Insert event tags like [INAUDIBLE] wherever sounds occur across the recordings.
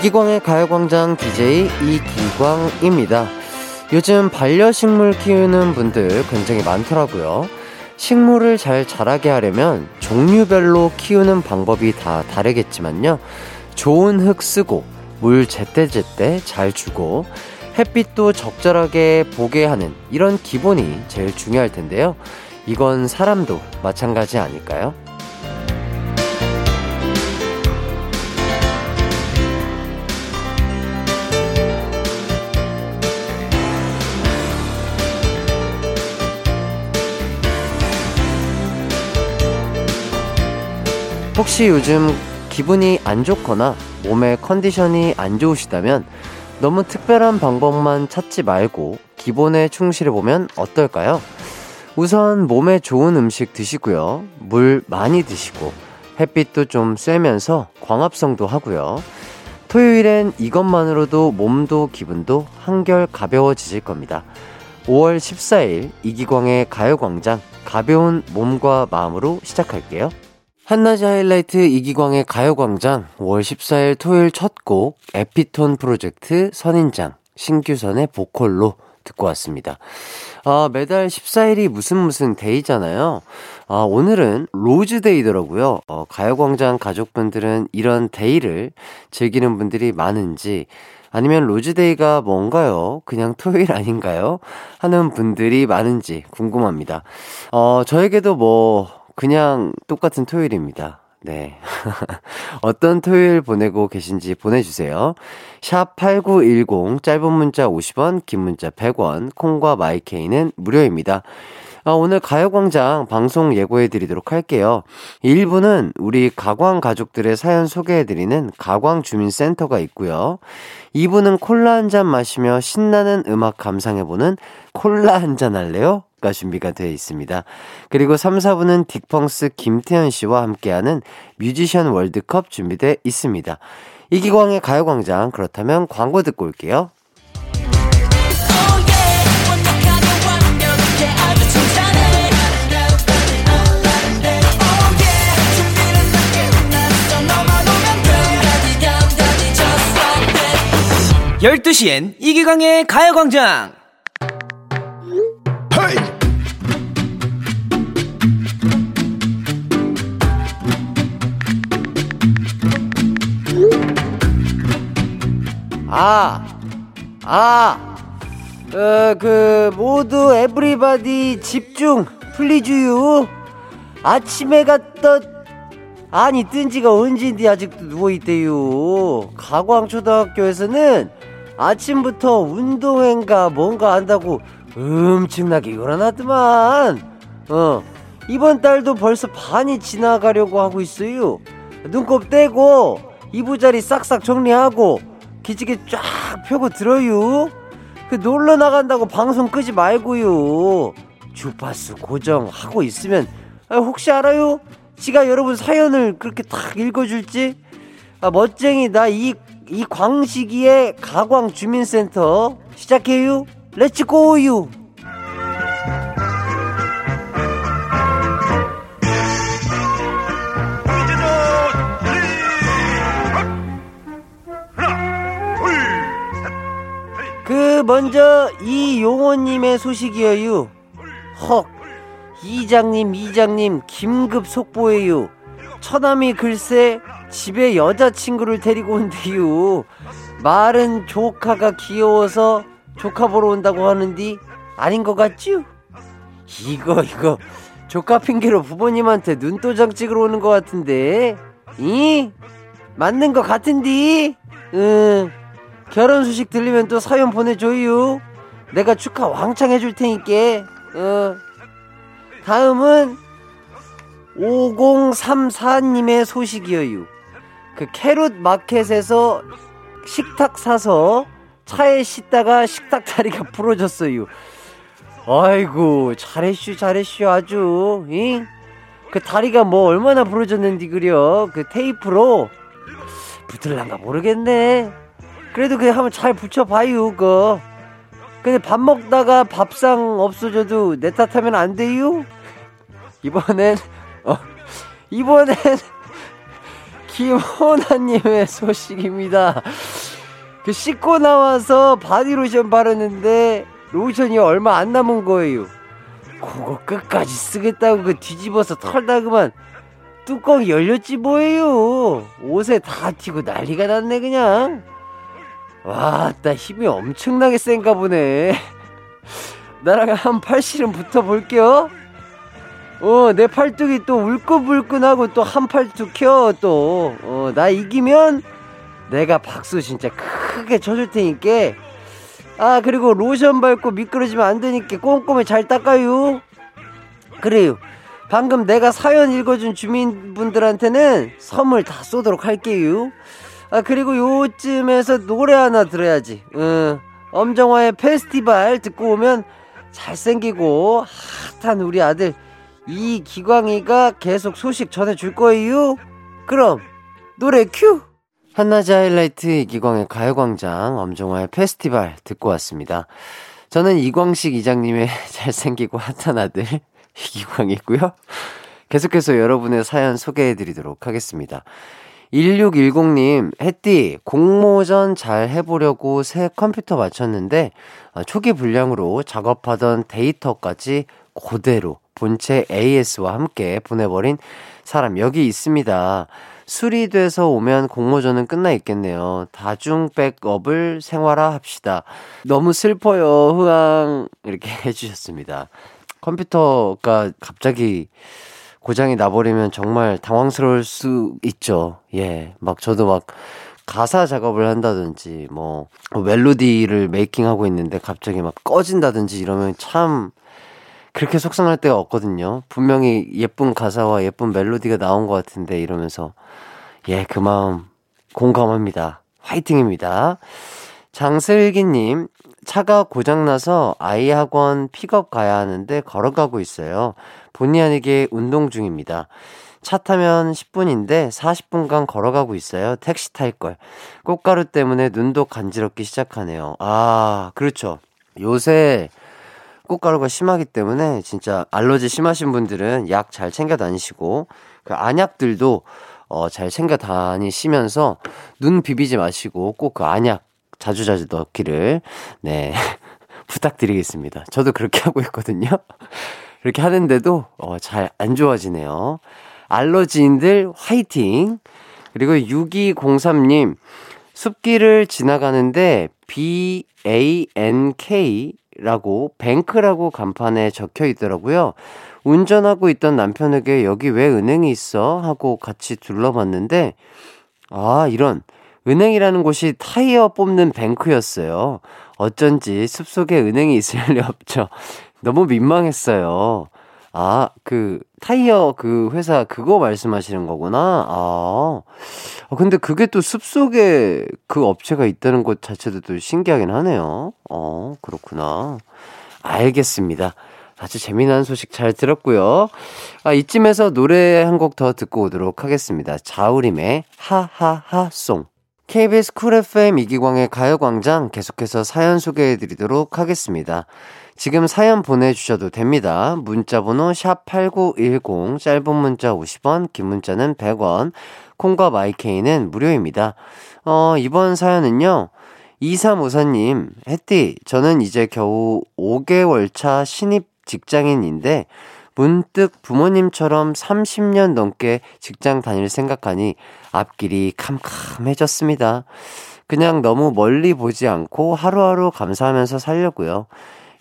이기광의 가요광장 DJ 이기광입니다. 요즘 반려식물 키우는 분들 굉장히 많더라고요. 식물을 잘 자라게 하려면 종류별로 키우는 방법이 다 다르겠지만요. 좋은 흙 쓰고, 물 제때제때 잘 주고, 햇빛도 적절하게 보게 하는 이런 기본이 제일 중요할 텐데요. 이건 사람도 마찬가지 아닐까요? 혹시 요즘 기분이 안 좋거나 몸의 컨디션이 안 좋으시다면 너무 특별한 방법만 찾지 말고 기본에 충실해 보면 어떨까요? 우선 몸에 좋은 음식 드시고요. 물 많이 드시고 햇빛도 좀 쐬면서 광합성도 하고요. 토요일엔 이것만으로도 몸도 기분도 한결 가벼워지실 겁니다. 5월 14일 이기광의 가요광장 가벼운 몸과 마음으로 시작할게요. 한낮의 하이라이트 이기광의 가요광장 5월 14일 토요일 첫 곡 에피톤 프로젝트 선인장 심규선의 보컬로 듣고 왔습니다. 아, 매달 14일이 무슨 무슨 데이잖아요. 아, 오늘은 로즈데이더라고요. 어, 가요광장 가족분들은 이런 데이를 즐기는 분들이 많은지 아니면 로즈데이가 뭔가요? 그냥 토요일 아닌가요? 하는 분들이 많은지 궁금합니다. 어, 저에게도 뭐 그냥 똑같은 토요일입니다. 네. [LAUGHS] 어떤 토요일 보내고 계신지 보내주세요. 샵 8910, 짧은 문자 50원, 긴 문자 100원, 콩과 마이케이는 무료입니다. 아, 오늘 가요광장 방송 예고해드리도록 할게요. 1부는 우리 가광 가족들의 사연 소개해드리는 가광 주민센터가 있고요. 2부는 콜라 한 잔 마시며 신나는 음악 감상해보는 콜라 한 잔 할래요? 가 준비가 되어 있습니다. 그리고 3, 4부는 딕펑스 김태현 씨와 함께하는 뮤지션 월드컵 준비되어 있습니다. 이기광의 가요광장 그렇다면 광고 듣고 올게요. 12시엔 이기광의 가요광장! 아, 아, 어, 그, 모두 everybody 집중, please유. 아침에 갔던, 아니, 뜬 지가 언제인데 아직도 누워있대요. 가광초등학교에서는 아침부터 운동회인가 뭔가 한다고 엄청나게 일어났더만. 어, 이번 달도 벌써 반이 지나가려고 하고 있어요. 눈곱 떼고, 이부자리 싹싹 정리하고, 기지개 쫙 펴고 들어요. 그 놀러 나간다고 방송 끄지 말고요. 주파수 고정하고 있으면 아, 혹시 알아요? 지가 여러분 사연을 그렇게 딱 읽어줄지? 아, 멋쟁이 나 이 이 광시기의 가광 주민센터 시작해요. Let's go유. 그 먼저 이용호님의 소식이에요. 헉 이장님 이장님 긴급 속보예요. 처남이 글쎄 집에 여자친구를 데리고 온대요. 말은 조카가 귀여워서 조카 보러 온다고 하는데 아닌 것 같죠? 이거 이거 조카 핑계로 부모님한테 눈도장 찍으러 오는 것 같은데 이 맞는 것 같은데 응 결혼 소식 들리면 또 사연 보내줘요. 내가 축하 왕창 해줄 테니까. 어. 다음은 5034님의 소식이에요. 그 캐롯 마켓에서 식탁 사서 차에 싣다가 식탁 다리가 [LAUGHS] 부러졌어요. 아이고 잘했슈 잘했슈 아주. 잉? 그 다리가 뭐 얼마나 부러졌는지 그려. 그 테이프로 붙을란가 모르겠네. 그래도 그냥 한번 잘 붙여봐요, 그거. 근데 밥 먹다가 밥상 없어져도 내 탓하면 안 돼요? 이번엔, 어, 이번엔 [LAUGHS] 김호나님의 소식입니다. 그 씻고 나와서 바디로션 바르는데 로션이 얼마 안 남은 거예요. 그거 끝까지 쓰겠다고 그 뒤집어서 털다 그만 뚜껑이 열렸지 뭐예요. 옷에 다 튀고 난리가 났네 그냥. 와, 나 힘이 엄청나게 센가 보네. 나랑 한 팔씨름 붙어 볼게요. 어, 내 팔뚝이 또 울끈불끈하고 또 한 팔뚝 켜, 또. 어, 나 이기면 내가 박수 진짜 크게 쳐줄 테니까. 아, 그리고 로션 밟고 미끄러지면 안 되니까 꼼꼼히 잘 닦아요. 그래요. 방금 내가 사연 읽어준 주민분들한테는 선물 다 쏘도록 할게요. 아, 그리고 요쯤에서 노래 하나 들어야지. 응. 엄정화의 페스티벌 듣고 오면 잘생기고 핫한 우리 아들 이 기광이가 계속 소식 전해줄 거예요. 그럼 노래 큐! 한낮의 하이라이트 이기광의 가요광장 엄정화의 페스티벌 듣고 왔습니다. 저는 이광식 이장님의 [LAUGHS] 잘생기고 핫한 아들 [LAUGHS] 이기광이고요. 계속해서 여러분의 사연 소개해드리도록 하겠습니다. 1610님, 햇띠, 공모전 잘 해보려고 새 컴퓨터 맞췄는데, 아, 초기 분량으로 작업하던 데이터까지 그대로 본체 AS와 함께 보내버린 사람 여기 있습니다. 수리돼서 오면 공모전은 끝나 있겠네요. 다중 백업을 생활화 합시다. 너무 슬퍼요, 흐앙. 이렇게 [LAUGHS] 해주셨습니다. 컴퓨터가 갑자기 고장이 나버리면 정말 당황스러울 수 있죠. 예. 막 저도 막 가사 작업을 한다든지 뭐 멜로디를 메이킹하고 있는데 갑자기 막 꺼진다든지 이러면 참 그렇게 속상할 때가 없거든요. 분명히 예쁜 가사와 예쁜 멜로디가 나온 것 같은데 이러면서 예, 그 마음 공감합니다. 화이팅입니다. 장슬기님, 차가 고장나서 아이 학원 픽업 가야 하는데 걸어가고 있어요. 본의 아니게 운동 중입니다. 차 타면 10분인데 40분간 걸어가고 있어요. 택시 탈 걸. 꽃가루 때문에 눈도 간지럽기 시작하네요. 아, 그렇죠. 요새 꽃가루가 심하기 때문에 진짜 알러지 심하신 분들은 약 잘 챙겨 다니시고 그 안약들도 어, 잘 챙겨 다니시면서 눈 비비지 마시고 꼭 그 안약 자주자주 넣기를 네 [LAUGHS] 부탁드리겠습니다. 저도 그렇게 하고 있거든요. 그렇게 하는데도 어, 잘 안 좋아지네요. 알러지인들 화이팅! 그리고 6203님, 숲길을 지나가는데 B-A-N-K라고 뱅크라고 간판에 적혀 있더라고요. 운전하고 있던 남편에게 여기 왜 은행이 있어? 하고 같이 둘러봤는데, 아, 이런. 은행이라는 곳이 타이어 뽑는 뱅크였어요. 어쩐지 숲속에 은행이 있을 [LAUGHS] 리 없죠. 너무 민망했어요. 아, 그, 타이어 그 회사 그거 말씀하시는 거구나. 아. 아 근데 그게 또 숲속에 그 업체가 있다는 것 자체도 또 신기하긴 하네요. 어, 그렇구나. 알겠습니다. 아주 재미난 소식 잘 들었고요. 아, 이쯤에서 노래 한 곡 더 듣고 오도록 하겠습니다. 자우림의 하하하송. KBS 쿨 FM 이기광의 가요광장 계속해서 사연 소개해 드리도록 하겠습니다. 지금 사연 보내주셔도 됩니다. 문자번호 샵8910, 짧은 문자 50원, 긴 문자는 100원, 콩과 마이케이는 무료입니다. 어, 이번 사연은요, 2354님, 혜띠, 저는 이제 겨우 5개월 차 신입 직장인인데, 문득 부모님처럼 30년 넘게 직장 다닐 생각하니 앞길이 캄캄해졌습니다. 그냥 너무 멀리 보지 않고 하루하루 감사하면서 살려고요.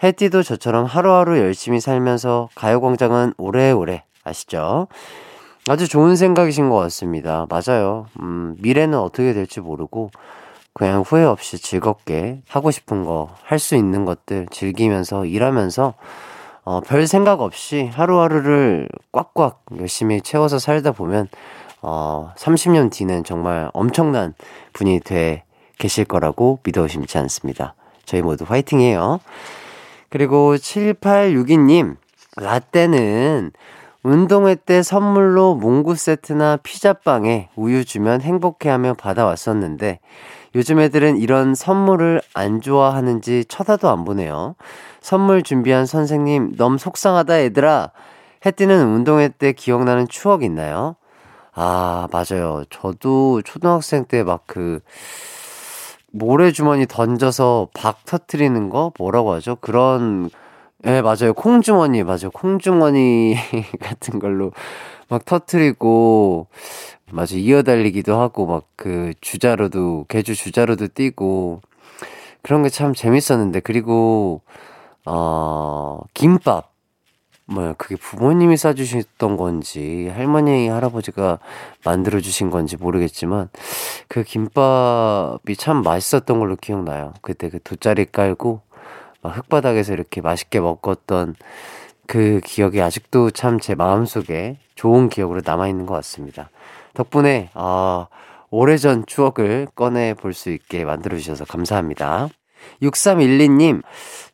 해띠도 저처럼 하루하루 열심히 살면서 가요광장은 오래오래 아시죠? 아주 좋은 생각이신 것 같습니다. 맞아요. 음, 미래는 어떻게 될지 모르고 그냥 후회 없이 즐겁게 하고 싶은 거, 할 수 있는 것들 즐기면서 일하면서 어, 별 생각 없이 하루하루를 꽉꽉 열심히 채워서 살다 보면 어, 30년 뒤는 정말 엄청난 분이 돼 계실 거라고 믿어 의심치 않습니다. 저희 모두 화이팅이에요. 그리고 7862님, 라떼는 운동회 때 선물로 몽구 세트나 피자빵에 우유 주면 행복해하며 받아왔었는데 요즘 애들은 이런 선물을 안 좋아하는지 쳐다도 안 보네요. 선물 준비한 선생님 너무 속상하다 얘들아. 해띠는 운동회 때 기억나는 추억 있나요? 아, 맞아요. 저도 초등학생 때 막 그, 모래주머니 던져서 박 터트리는 거? 뭐라고 하죠? 그런, 예, 네, 맞아요. 콩주머니, 맞아요. 콩주머니 [LAUGHS] 같은 걸로 막 터트리고, 맞아. 이어달리기도 하고, 막 그 주자로도, 개주 주자로도 뛰고, 그런 게 참 재밌었는데, 그리고, 어, 김밥. 뭐야, 그게 부모님이 싸주셨던 건지, 할머니, 할아버지가 만들어 주신 건지 모르겠지만, 그 김밥이 참 맛있었던 걸로 기억나요. 그때 그 돗자리 깔고, 막 흙바닥에서 이렇게 맛있게 먹었던 그 기억이 아직도 참 제 마음속에 좋은 기억으로 남아 있는 것 같습니다. 덕분에, 아, 오래전 추억을 꺼내 볼 수 있게 만들어 주셔서 감사합니다. 6312님,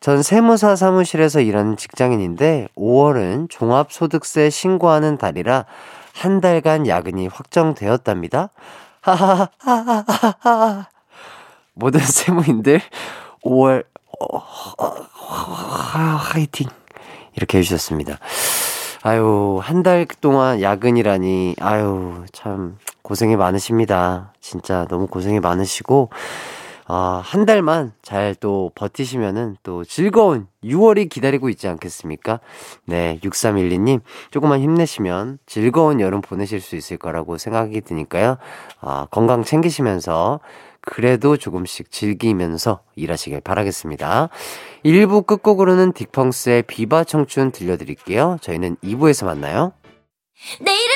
전 세무사 사무실에서 일하는 직장인인데 5월은 종합소득세 신고하는 달이라 한 달간 야근이 확정되었답니다. 하하하하하하. 모든 [LAUGHS] 세무인들 5월 어, 어, 화이팅 이렇게 해주셨습니다. 아유 한 달 동안 야근이라니 아유 참 고생이 많으십니다. 진짜 너무 고생이 많으시고 아, 한 달만 잘 또 버티시면은 또 즐거운 6월이 기다리고 있지 않겠습니까? 네, 6312님, 조금만 힘내시면 즐거운 여름 보내실 수 있을 거라고 생각이 드니까요. 아, 건강 챙기시면서 그래도 조금씩 즐기면서 일하시길 바라겠습니다. 1부 끝곡으로는 딕펑스의 비바 청춘 들려드릴게요. 저희는 2부에서 만나요. 내 이름은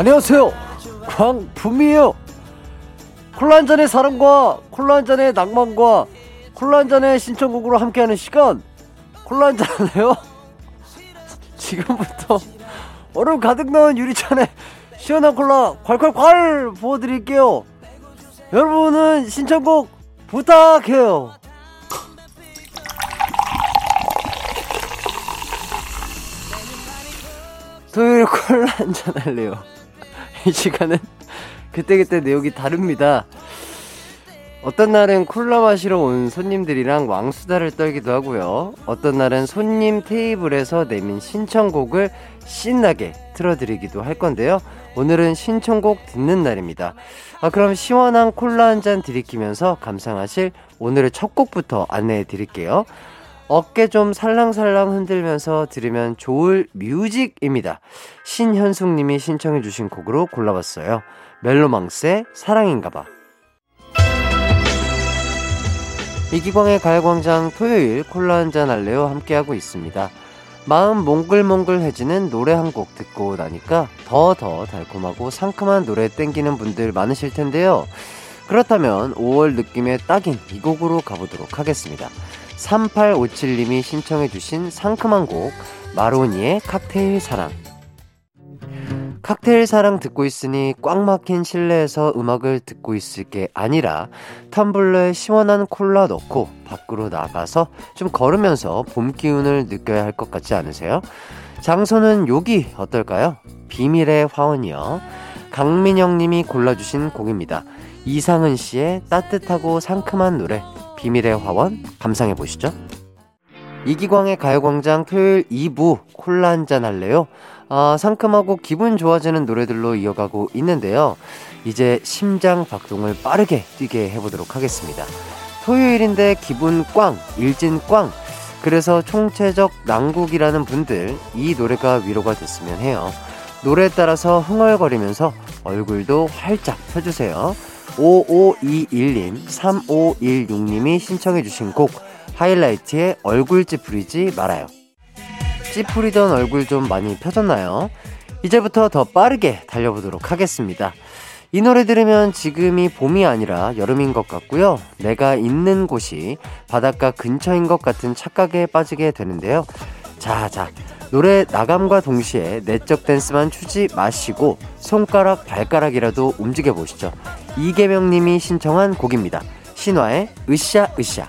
안녕하세요. 광붐이에요. 콜라 한 잔의 사랑과 콜라 한 잔의 낭만과 콜라 한 잔의 신청곡으로 함께하는 시간. 콜라 한 잔을요. 지금부터 얼음 가득 넣은 유리잔에 시원한 콜라 콸콸콸 부어드릴게요. 여러분은 신청곡 부탁해요. 토요일 콜라 한 잔 할래요. 이 시간은 [LAUGHS] 그때그때 내용이 다릅니다. 어떤 날은 콜라 마시러 온 손님들이랑 왕수다를 떨기도 하고요. 어떤 날은 손님 테이블에서 내민 신청곡을 신나게 틀어드리기도 할 건데요. 오늘은 신청곡 듣는 날입니다. 아, 그럼 시원한 콜라 한 잔 들이키면서 감상하실 오늘의 첫 곡부터 안내해 드릴게요. 어깨 좀 살랑살랑 흔들면서 들으면 좋을 뮤직입니다. 신현숙 님이 신청해 주신 곡으로 골라봤어요. 멜로망스의 사랑인가봐. 이기광의 가요광장 토요일 콜라 한잔 할래요 함께하고 있습니다. 마음 몽글몽글해지는 노래 한 곡 듣고 나니까 더더 달콤하고 상큼한 노래 땡기는 분들 많으실 텐데요. 그렇다면 5월 느낌의 딱인 이 곡으로 가보도록 하겠습니다. 3857님이 신청해주신 상큼한 곡 마로니의 칵테일 사랑 칵테일 사랑 듣고 있으니 꽉 막힌 실내에서 음악을 듣고 있을 게 아니라 텀블러에 시원한 콜라 넣고 밖으로 나가서 좀 걸으면서 봄 기운을 느껴야 할 것 같지 않으세요? 장소는 여기 어떨까요? 비밀의 화원이요. 강민영 님이 골라주신 곡입니다. 이상은 씨의 따뜻하고 상큼한 노래 비밀의 화원 감상해 보시죠. 이기광의 가요광장 토요일 2부 콜라 한잔 할래요? 아, 상큼하고 기분 좋아지는 노래들로 이어가고 있는데요. 이제 심장 박동을 빠르게 뛰게 해보도록 하겠습니다. 토요일인데 기분 꽝, 일진 꽝. 그래서 총체적 난국이라는 분들 이 노래가 위로가 됐으면 해요. 노래에 따라서 흥얼거리면서 얼굴도 활짝 펴주세요. 5521님, 3516님이 신청해주신 곡 하이라이트의 얼굴 찌푸리지 말아요. 찌푸리던 얼굴 좀 많이 펴졌나요? 이제부터 더 빠르게 달려보도록 하겠습니다. 이 노래 들으면 지금이 봄이 아니라 여름인 것 같고요. 내가 있는 곳이 바닷가 근처인 것 같은 착각에 빠지게 되는데요. 자, 자. 노래 나감과 동시에 내적 댄스만 추지 마시고 손가락, 발가락이라도 움직여 보시죠. 이계명 님이 신청한 곡입니다. 신화의 으쌰 으쌰.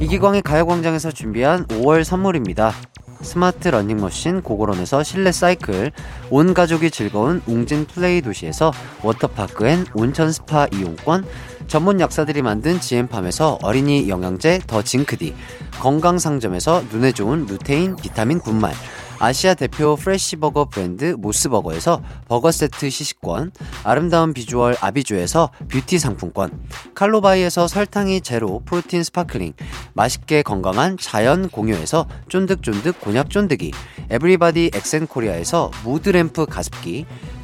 이기광의 가요광장에서 준비한 5월 선물입니다. 스마트 러닝머신 고고런에서 실내 사이클, 온 가족이 즐거운 웅진 플레이 도시에서 워터파크 and 온천 스파 이용권, 전문 약사들이 만든 지엠팜에서 어린이 영양제 더 징크디, 건강상점에서 눈에 좋은 루테인 비타민 분말, 아시아 대표 프레시버거 브랜드 모스버거에서 버거 세트 시식권, 아름다운 비주얼 아비주에서 뷰티 상품권, 칼로바이에서 설탕이 제로 프로틴 스파클링, 맛있게 건강한 자연 공유에서 쫀득쫀득 곤약 쫀득이, everybody 엑센코리아에서 무드램프 가습기,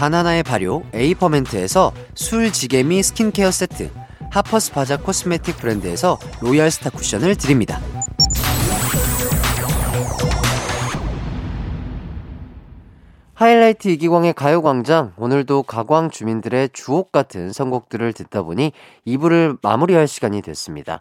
다나나의 발효 에이퍼멘트에서 술지개미 스킨케어 세트, 하퍼스 바자 코스메틱 브랜드에서 로얄 스타 쿠션을 드립니다. 하이라이트 이기광의 가요광장 오늘도 가광 주민들의 주옥 같은 선곡들을 듣다 보니 2부를 마무리할 시간이 됐습니다.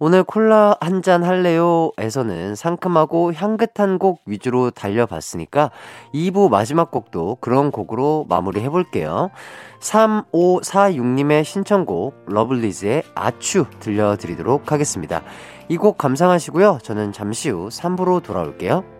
오늘 콜라 한 잔 할래요에서는 상큼하고 향긋한 곡 위주로 달려봤으니까 2부 마지막 곡도 그런 곡으로 마무리해 볼게요. 3546님의 신청곡 러블리즈의 아추 들려드리도록 하겠습니다. 이 곡 감상하시고요. 저는 잠시 후 3부로 돌아올게요.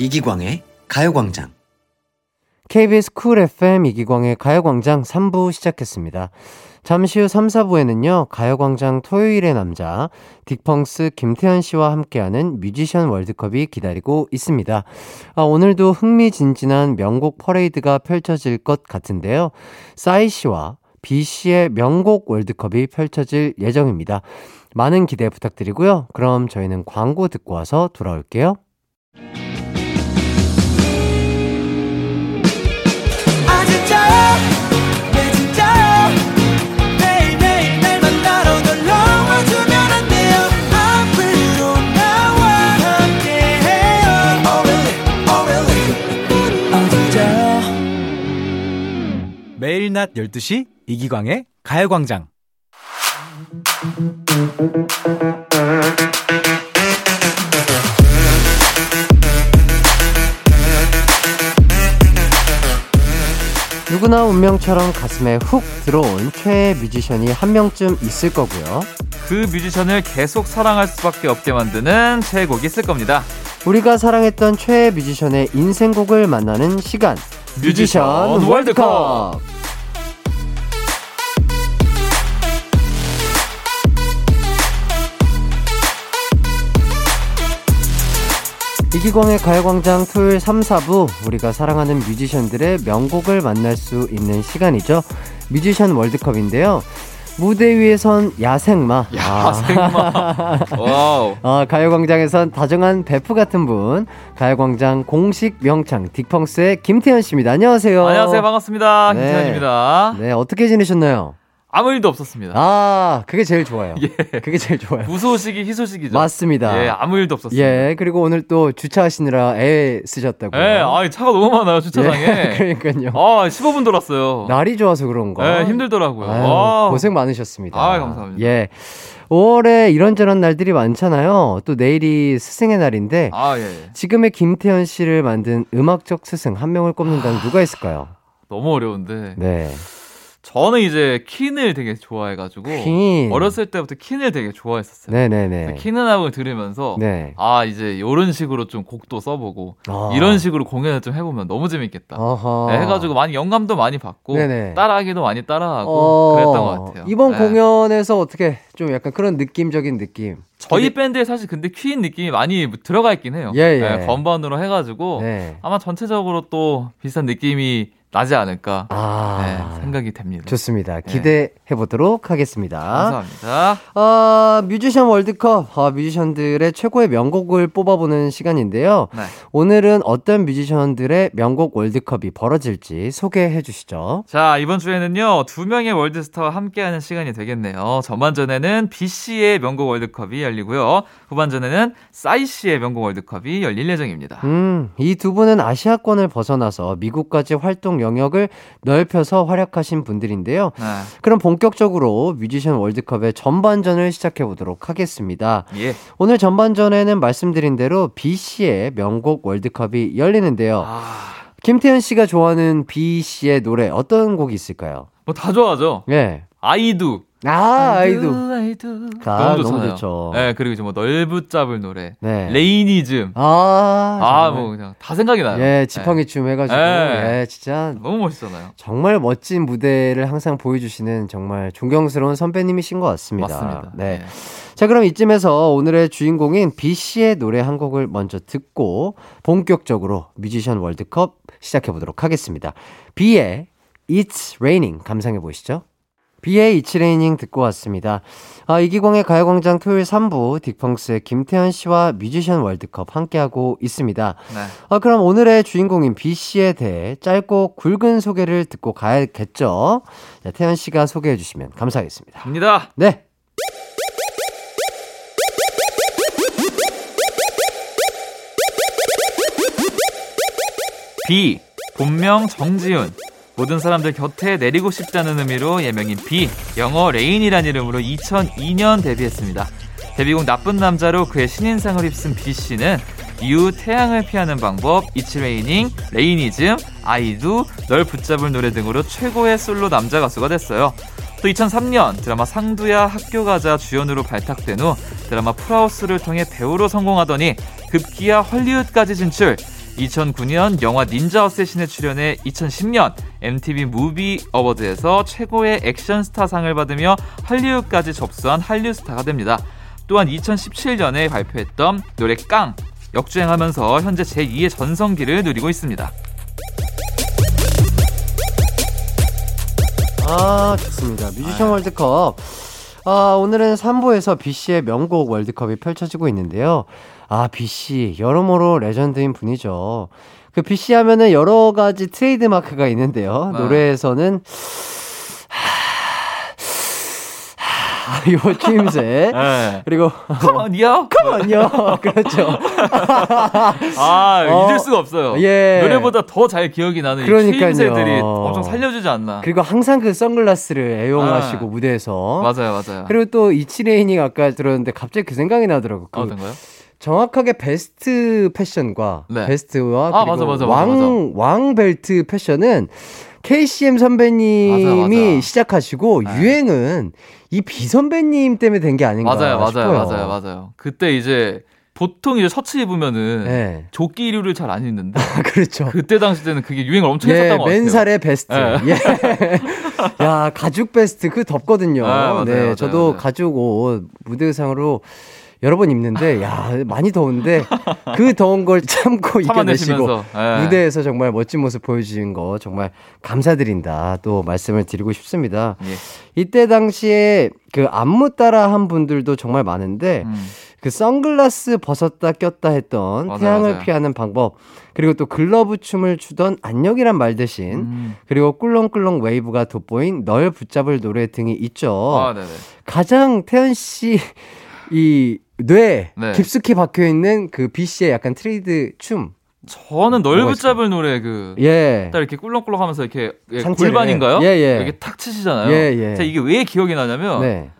이기광의 가요광장. KBS 쿨 FM 이기광의 가요광장 3부 시작했습니다. 잠시 후 3, 4부에는요, 가요광장 토요일의 남자, 딕펑스 김태현 씨와 함께하는 뮤지션 월드컵이 기다리고 있습니다. 아, 오늘도 흥미진진한 명곡 퍼레이드가 펼쳐질 것 같은데요. 싸이 씨와 비 씨의 명곡 월드컵이 펼쳐질 예정입니다. 많은 기대 부탁드리고요. 그럼 저희는 광고 듣고 와서 돌아올게요. 낮 12시 이기광의 가요광장. 누구나 운명처럼 가슴에 훅 들어온 최애 뮤지션이 한 명쯤 있을 거고요. 그 뮤지션을 계속 사랑할 수밖에 없게 만드는 최애곡이 있을 겁니다. 우리가 사랑했던 최애 뮤지션의 인생곡을 만나는 시간. 뮤지션, 뮤지션 월드컵. 이기광의 가요광장 토요일 3, 4부 우리가 사랑하는 뮤지션들의 명곡을 만날 수 있는 시간이죠. 뮤지션 월드컵인데요. 무대 위에선 야생마. 야생마. [LAUGHS] 와우. 아, 가요광장에선 다정한 베프 같은 분, 가요광장 공식 명창 딕펑스의 김태현 씨입니다. 안녕하세요. 안녕하세요. 반갑습니다. 네. 김태현입니다. 네, 어떻게 지내셨나요? 아무 일도 없었습니다. 아, 그게 제일 좋아요. [LAUGHS] 예. 그게 제일 좋아요. 무소식이 희소식이죠. 맞습니다. 예, 아무 일도 없었습니다. 예, 그리고 오늘 또 주차하시느라 애 쓰셨다고요. 예, 아, 차가 너무 많아요, 주차장에. 예, [LAUGHS] 그러니까요. 아, 15분 돌았어요. 날이 좋아서 그런가? 예, 힘들더라고요. 아유, 아, 고생 많으셨습니다. 아유, 감사합니다. 예. 5월에 이런저런 날들이 많잖아요. 또 내일이 스승의 날인데 아, 예, 예. 지금의 김태현 씨를 만든 음악적 스승 한 명을 꼽는다면 누가 있을까요? 너무 어려운데. 네. 저는 이제 퀸을 되게 좋아해가지고. 퀸. 어렸을 때부터 퀸을 되게 좋아했었어요. 네네네. 퀸 음악을 들으면서. 네. 아, 이제 이런 식으로 좀 곡도 써보고. 아. 이런 식으로 공연을 좀 해보면 너무 재밌겠다. 네, 해가지고 많이 영감도 많이 받고. 네네. 따라하기도 많이 따라하고. 어, 그랬던 것 같아요. 이번 네. 공연에서 어떻게 좀 약간 그런 느낌적인 느낌. 저희 밴드에 사실 근데 퀸 느낌이 많이 들어가 있긴 해요. 예, 예. 네, 건반으로 해가지고. 네. 아마 전체적으로 또 비슷한 느낌이 나지 않을까. 아. 네, 생각이 됩니다. 좋습니다. 기대해 보도록 하겠습니다. 감사합니다. 아, 뮤지션 월드컵, 아, 뮤지션들의 최고의 명곡을 뽑아보는 시간인데요. 네. 오늘은 어떤 뮤지션들의 명곡 월드컵이 벌어질지 소개해 주시죠. 자, 이번 주에는요, 두 명의 월드스타와 함께하는 시간이 되겠네요. 전반전에는 B씨의 명곡 월드컵이 열리고요. 후반전에는 싸이 씨의 명곡 월드컵이 열릴 예정입니다. 음, 이 두 분은 아시아권을 벗어나서 미국까지 활동 영역을 넓혀서 활약하신 분들인데요. 네. 그럼 본격적으로 뮤지션 월드컵의 전반전을 시작해 보도록 하겠습니다. 예. 오늘 전반전에는 말씀드린 대로 B씨의 명곡 월드컵이 열리는데요. 아, 김태현 씨가 좋아하는 B 씨의 노래 어떤 곡이 있을까요? 뭐 다 좋아하죠. 예. 아이두. 아, 아이도. 아이두. 아, 너무 너무 좋잖아요. 좋죠. 네, 그리고 이제 뭐 널붙잡을 노래. 네. 레이니즘. 아, 아, 정말. 뭐 그냥 다 생각이 나요. 예, 지팡이 춤 해가지고 네. 예, 진짜 네. 너무 멋있잖아요. 정말 멋진 무대를 항상 보여주시는 정말 존경스러운 선배님이신 것 같습니다. 맞습니다. 네. 자, 그럼 이쯤에서 오늘의 주인공인 B 씨의 노래 한 곡을 먼저 듣고 본격적으로 뮤지션 월드컵 시작해 보도록 하겠습니다. B의 It's Raining 감상해 보시죠. It's Raining 듣고 왔습니다. 아, 이기광의 가요광장 토요일 3부 딕펑스의 김태현 씨와 뮤지션 월드컵 함께하고 있습니다. 네. 아, 그럼 오늘의 주인공인 B 씨에 대해 짧고 굵은 소개를 듣고 가야겠죠? 자, 태현 씨가 소개해 주시면 감사하겠습니다. 갑니다. 네. B. 본명 정지훈. 모든 사람들 곁에 내리고 싶다는 의미로 예명인 B. 영어 Rain이란 이름으로 2002년 데뷔했습니다. 데뷔곡 나쁜 남자로 그의 신인상을 휩쓴 비 씨는 이후 태양을 피하는 방법, It's Raining, Rainism, I Do, 널 붙잡을 노래 등으로 최고의 솔로 남자 가수가 됐어요. 또 2003년 드라마 상두야 학교 가자 주연으로 발탁된 후 드라마 풀하우스를 통해 배우로 성공하더니 급기야 헐리우드까지 진출. 2009년 영화 닌자 어쌔신에 출연해 2010년 MTV 무비 어워드에서 최고의 액션 스타상을 받으며 헐리우드까지 접수한 한류 스타가 됩니다. 또한 2017년에 발표했던 노래 깡 역주행하면서 현재 제2의 전성기를 누리고 있습니다. 아, 좋습니다. 뮤지션 월드컵. 아, 오늘은 3부에서 비 씨의 명곡 월드컵이 펼쳐지고 있는데요. 아, 비 씨, 여러모로 레전드인 분이죠. 그 B씨 하면은 여러 가지 트레이드 마크가 있는데요. 네. 노래에서는, 하, 요 추임새. [LAUGHS] 네. 그리고, 컴온요? 컴온요. [LAUGHS] 그렇죠. 아 어, 잊을 수가 없어요. 예. 노래보다 더 잘 기억이 나는 이 그러니까요. 추임새들이 엄청 살려주지 않나. 그리고 항상 그 선글라스를 애용하시고 네. 무대에서. 맞아요, 맞아요. 그리고 또 이치레인이 아까 들었는데 갑자기 그 생각이 나더라고. 그 어떤가요? 정확하게 베스트 패션과 네. 베스트와 아, 맞아, 맞아, 왕, 맞아, 맞아. 왕 벨트 패션은 KCM 선배님이. 시작하시고 네. 유행은 이 B 선배님 때문에 된 게 아닌가 맞아요, 맞아요, 싶어요. 맞아요, 맞아요. 그때 이제 보통 이제 셔츠 입으면은 네. 조끼류를 잘 안 입는데 아, [LAUGHS] 그렇죠. 그때 당시 때는 그게 유행을 엄청 예, 했었던 것 같아요. 맨살의 베스트. 네. 예. [LAUGHS] 야, 가죽 베스트 그 덥거든요. 아, 맞아요, 네, 맞아요, 저도 맞아요. 가죽 옷 무대 의상으로 여러 번 입는데 야, 많이 더운데 그 더운 걸 참고 [LAUGHS] 이겨내시고 예. 무대에서 정말 멋진 모습 보여주신 거 정말 감사드린다. 또 말씀을 드리고 싶습니다. 예. 이때 당시에 그 안무 따라 한 분들도 정말 많은데 음. 그 선글라스 벗었다 꼈다 했던 맞아요, 태양을 맞아요. 피하는 방법 그리고 또 글러브 춤을 추던 안녕이란 말 대신 음. 그리고 꿀렁꿀렁 웨이브가 돋보인 널 붙잡을 노래 등이 있죠. 아. 가장 태연 씨 이뇌 네. 깊숙이 박혀 있는 그 B 씨의 약간 트레이드 춤. 저는 널 붙잡을 노래 그. 예. 딱 이렇게 꿀렁꿀렁 하면서 이렇게 예. 골반인가요? 예, 예. 이렇게 탁 치시잖아요. 예, 예. 제가 이게 왜 기억이 나냐면 네.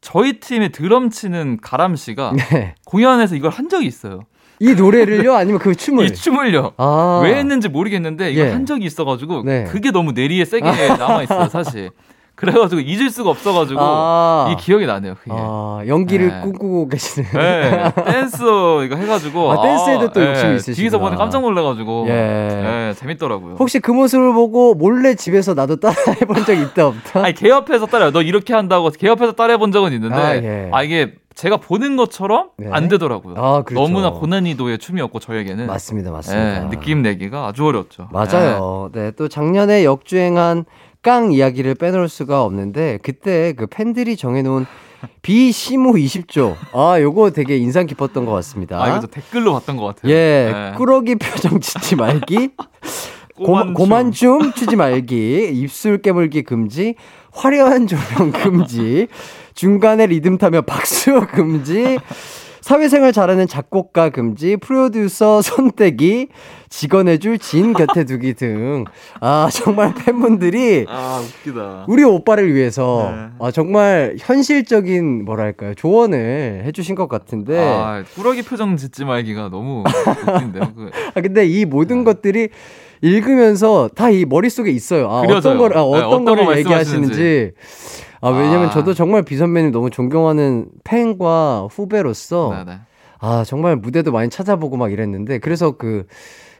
저희 팀의 드럼 치는 가람 씨가 네. 공연에서 이걸 한 적이 있어요. 이 노래를요 아니면 그 춤을 [LAUGHS] 이 춤을요. 아. 왜 했는지 모르겠는데 이걸 예. 한 적이 있어가지고 네. 그게 너무 뇌리에 세게 남아 있어요 사실. [LAUGHS] 그래가지고 잊을 수가 없어가지고 아. 이 기억이 나네요. 그게. 아, 연기를 네. 꿈꾸고 계시는. 네, 댄스 이거 해가지고 아, 댄스에도 또 욕심이 예, 있으시구나. 뒤에서 보니 깜짝 놀라가지고 예. 예, 재밌더라고요. 혹시 그 모습을 보고 몰래 집에서 나도 따라 해본 적 있다 없다? 아니 개 옆에서 따라 너 이렇게 한다고 개 옆에서 따라 해본 적은 있는데 아, 아, 예. 이게 제가 보는 것처럼 네. 안 되더라고요. 아, 그렇죠. 너무나 고난이도의 춤이었고 저에게는 맞습니다, 맞습니다. 예, 느낌 내기가 아주 어렵죠. 맞아요. 네, 또 작년에 역주행한 깡 이야기를 빼놓을 수가 없는데 그때 그 팬들이 정해놓은 비시모 20조. 아, 요거 되게 인상 깊었던 것 같습니다. 아, 이거 저 댓글로 봤던 것 같아요. 예, 네. 꾸러기 표정 짓지 말기. 꼬만 [LAUGHS] 고, 만 춤 추지 말기, 입술 깨물기 금지, 화려한 조명 금지, 중간에 리듬 타며 박수 금지, 사회생활 잘하는 작곡가 금지, 프로듀서 [LAUGHS] 손떼기, 직원해줄 진 곁에 두기 등. 아, 정말 팬분들이 아, 웃기다. 우리 오빠를 위해서 네. 아, 정말 현실적인 뭐랄까요 조언을 해주신 것 같은데 아, 꾸러기 표정 짓지 말기가 너무 웃긴데요. 그, [LAUGHS] 아, 근데 이 모든 것들이 읽으면서 다 이 머릿속에 있어요. 아. 어떤 걸, 아, 네, 어떤 거 거를. 얘기하시는지. 아, 왜냐면 아. 저도 정말 비선배님 너무 존경하는 팬과 후배로서 네네. 아, 정말 무대도 많이 찾아보고 막 이랬는데 그래서 그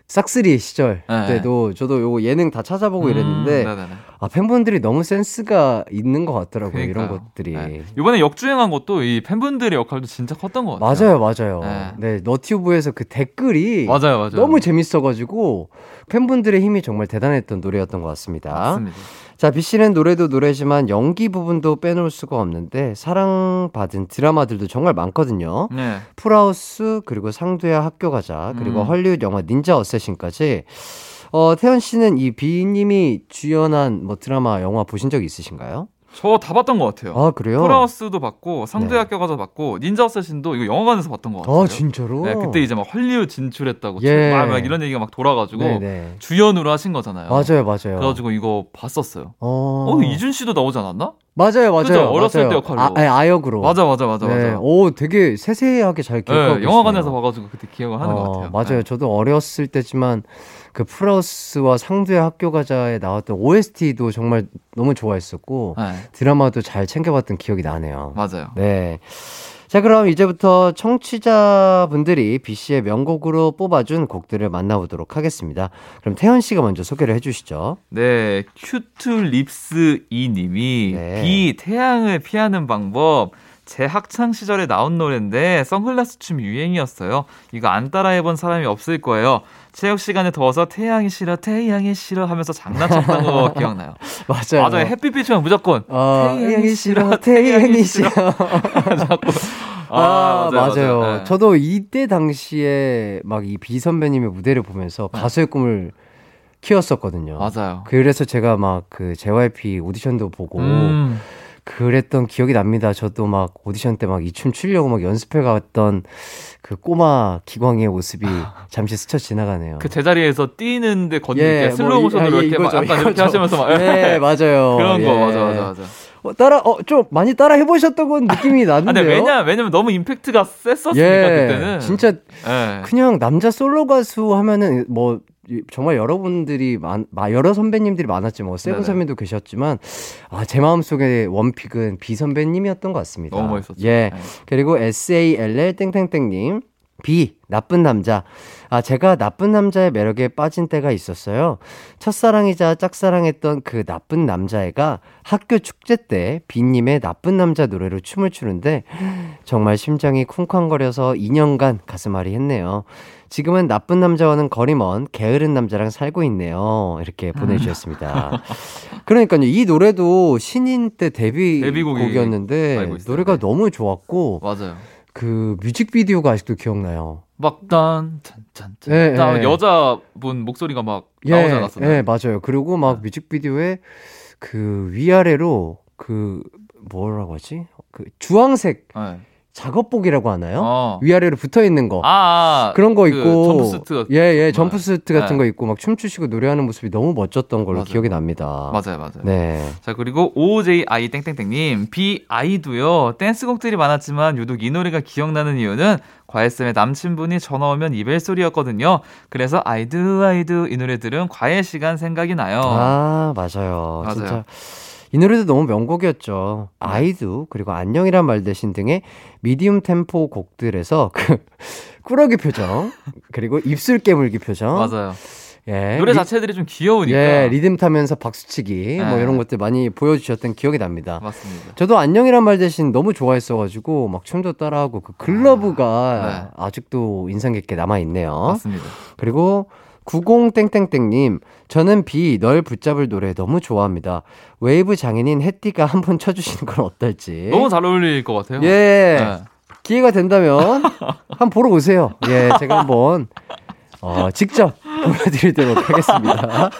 싹쓰리 시절 네. 때도 저도 요거 예능 다 찾아보고 음, 이랬는데 네네네. 아, 팬분들이 너무 센스가 있는 것 같더라고요. 이런 그러니까요. 것들이. 네. 이번에 역주행한 것도 이 팬분들의 역할도 진짜 컸던 것 같아요. 맞아요, 맞아요. 네. 네, 너튜브에서 그 댓글이 맞아요, 맞아요. 너무 재밌어가지고 팬분들의 힘이 정말 대단했던 노래였던 것 같습니다. 맞습니다. 자, B 씨는 노래도 노래지만 연기 부분도 빼놓을 수가 없는데 사랑받은 드라마들도 정말 많거든요. 네. 풀하우스 그리고 상두야 학교 가자 그리고 음. 헐리우드 영화 닌자 어쌔신까지. 어, 태연 씨는 이 비님이 주연한 뭐 드라마 영화 보신 적 있으신가요? 저 다 봤던 것 같아요. 아 그래요? 프라우스도 봤고 네. 상대학교 가서 봤고 닌자 어쌔신도 이거 영화관에서 봤던 것 같아요. 아 진짜로? 네, 그때 이제 막 헐리우드 진출했다고 예. 막, 막 이런 얘기가 막 돌아가지고 네네. 주연으로 하신 거잖아요. 맞아요, 맞아요. 그래가지고 이거 봤었어요. 어, 어, 이준 씨도 나오지 않았나? 맞아요, 맞아요. 그죠? 어렸을 맞아요. 때 역할로. 아, 아니, 아역으로. 맞아, 맞아, 맞아, 네. 맞아. 오, 되게 세세하게 잘 기억하고 네, 영화관에서. 봐가지고 그때 기억을 하는 어, 것 같아요. 맞아요. 네. 저도 어렸을 때지만 그 풀하우스와 상두야 학교 가자에 나왔던 OST도 정말 너무 좋아했었고 네, 드라마도 잘 챙겨봤던 기억이 나네요. 맞아요. 네. 자, 그럼 이제부터 청취자분들이 비 씨의 명곡으로 뽑아준 곡들을 만나보도록 하겠습니다. 그럼 태현 씨가 먼저 소개를 해주시죠. 네, Cute Lips 이님이 네. 비 태양을 피하는 방법 제 학창 시절에 나온 노래인데 선글라스 춤 유행이었어요. 이거 안 따라해본 사람이 없을 거예요. 체육 시간에 더워서 태양이 싫어, 태양이 싫어 하면서 장난쳤던 거 [LAUGHS] 기억나요. 맞아요. 맞아요. 햇빛 비추면 무조건 어, 태양이 태양이 싫어, 태양이 싫어. [LAUGHS] 자꾸 아, 맞아요. 네. 저도 이때 당시에 막 이 비 선배님의 무대를 보면서 가수의 꿈을 키웠었거든요. 맞아요. 그래서 제가 막 그 JYP 오디션도 보고 음, 그랬던 기억이 납니다. 저도 막 오디션 때 막 이 춤 추려고 막 연습해 갔던 그 꼬마 기광의 모습이 [LAUGHS] 잠시 스쳐 지나가네요. 그 제자리에서 뛰는데 걷는 예, 게 슬로우 뭐 이- 모션으로 아, 이렇게 막 이거죠, 약간 이렇게. 하시면서 막 네, [LAUGHS] 맞아요. 그런 거 예. 맞아 맞아 맞아. 어, 따라 어 좀 많이 따라 해보셨던 건 느낌이 아, 나는데요. 왜냐 왜냐면 너무 임팩트가 셌었으니까 예, 그때는 진짜 예. 그냥 남자 솔로 가수 하면은 뭐 이- 정말 여러분들이 많, 마- 여러 선배님들이 많았지 뭐 세븐. 선배도 계셨지만 아 제 마음속에 원픽은 비 선배님이었던 것 같습니다. 너무 멋있었죠. 예. 네. 그리고 SALL 땡땡땡 님 B 나쁜 남자. 아 제가 나쁜 남자의 매력에 빠진 때가 있었어요. 첫사랑이자 짝사랑했던 그 나쁜 남자애가 학교 축제 때 B님의 나쁜 남자 노래로 춤을 추는데 정말 심장이 쿵쾅거려서 2년간 가슴앓이 했네요. 지금은 나쁜 남자와는 거리 먼 게으른 남자랑 살고 있네요. 이렇게 보내주셨습니다. [LAUGHS] 그러니까요, 이 노래도 신인 때 데뷔 데뷔곡이 곡이었는데 알고 있어요. 노래가 네. 너무 좋았고 맞아요. 그 뮤직비디오가 아직도 기억나요. 막단 짠짠짠 예, 예. 여자분 목소리가 막 예, 나오지 않았었나요? 예, 맞아요. 그리고 막 네. 뮤직비디오에 그 위아래로 그 뭐라고 하지? 그 주황색 네. 작업복이라고 하나요? 어. 위아래로 붙어 있는 거. 아, 아, 그런 거 그 있고 점프수트 같은 예, 예, 거. 점프수트 같은 네. 거 있고 막 춤추시고 노래하는 모습이 너무 멋졌던 걸로 맞아요. 기억이 납니다. 맞아요, 맞아요. 네. 자, 그리고 OJI 땡땡땡 님, 비 I Do요, 댄스곡들이 많았지만 유독 이 노래가 기억나는 이유는 과외쌤의 남친분이 전화 오면 이 벨소리였거든요. 그래서 I Do, I Do 이 노래 들은 과외 시간 생각이 나요. 아, 맞아요. 맞아요. 진짜 이 노래도 너무 명곡이었죠. I Do 그리고 안녕이란 말 대신 등의 미디움 템포 곡들에서 그 [LAUGHS] 꾸러기 표정 그리고 입술 깨물기 표정 맞아요. 예. 노래 리- 자체들이 좀 귀여우니까. 예, 리듬 타면서 박수치기 뭐 네. 이런 것들 많이 보여주셨던 기억이 납니다. 맞습니다. 저도 안녕이란 말 대신 너무 좋아했어가지고 막 춤도 따라하고 그 글러브가 아직도 인상 깊게 남아 있네요. 맞습니다. 그리고 90땡땡땡님, 저는 비 널 붙잡을 노래 너무 좋아합니다. 웨이브 장인인 햇띠가 한번 쳐주시는 건 어떨지. 너무 잘 어울릴 것 같아요. 예, 네. 기회가 된다면 한번 보러 오세요. 예, 제가 한번 어, 직접 보여드리도록 하겠습니다.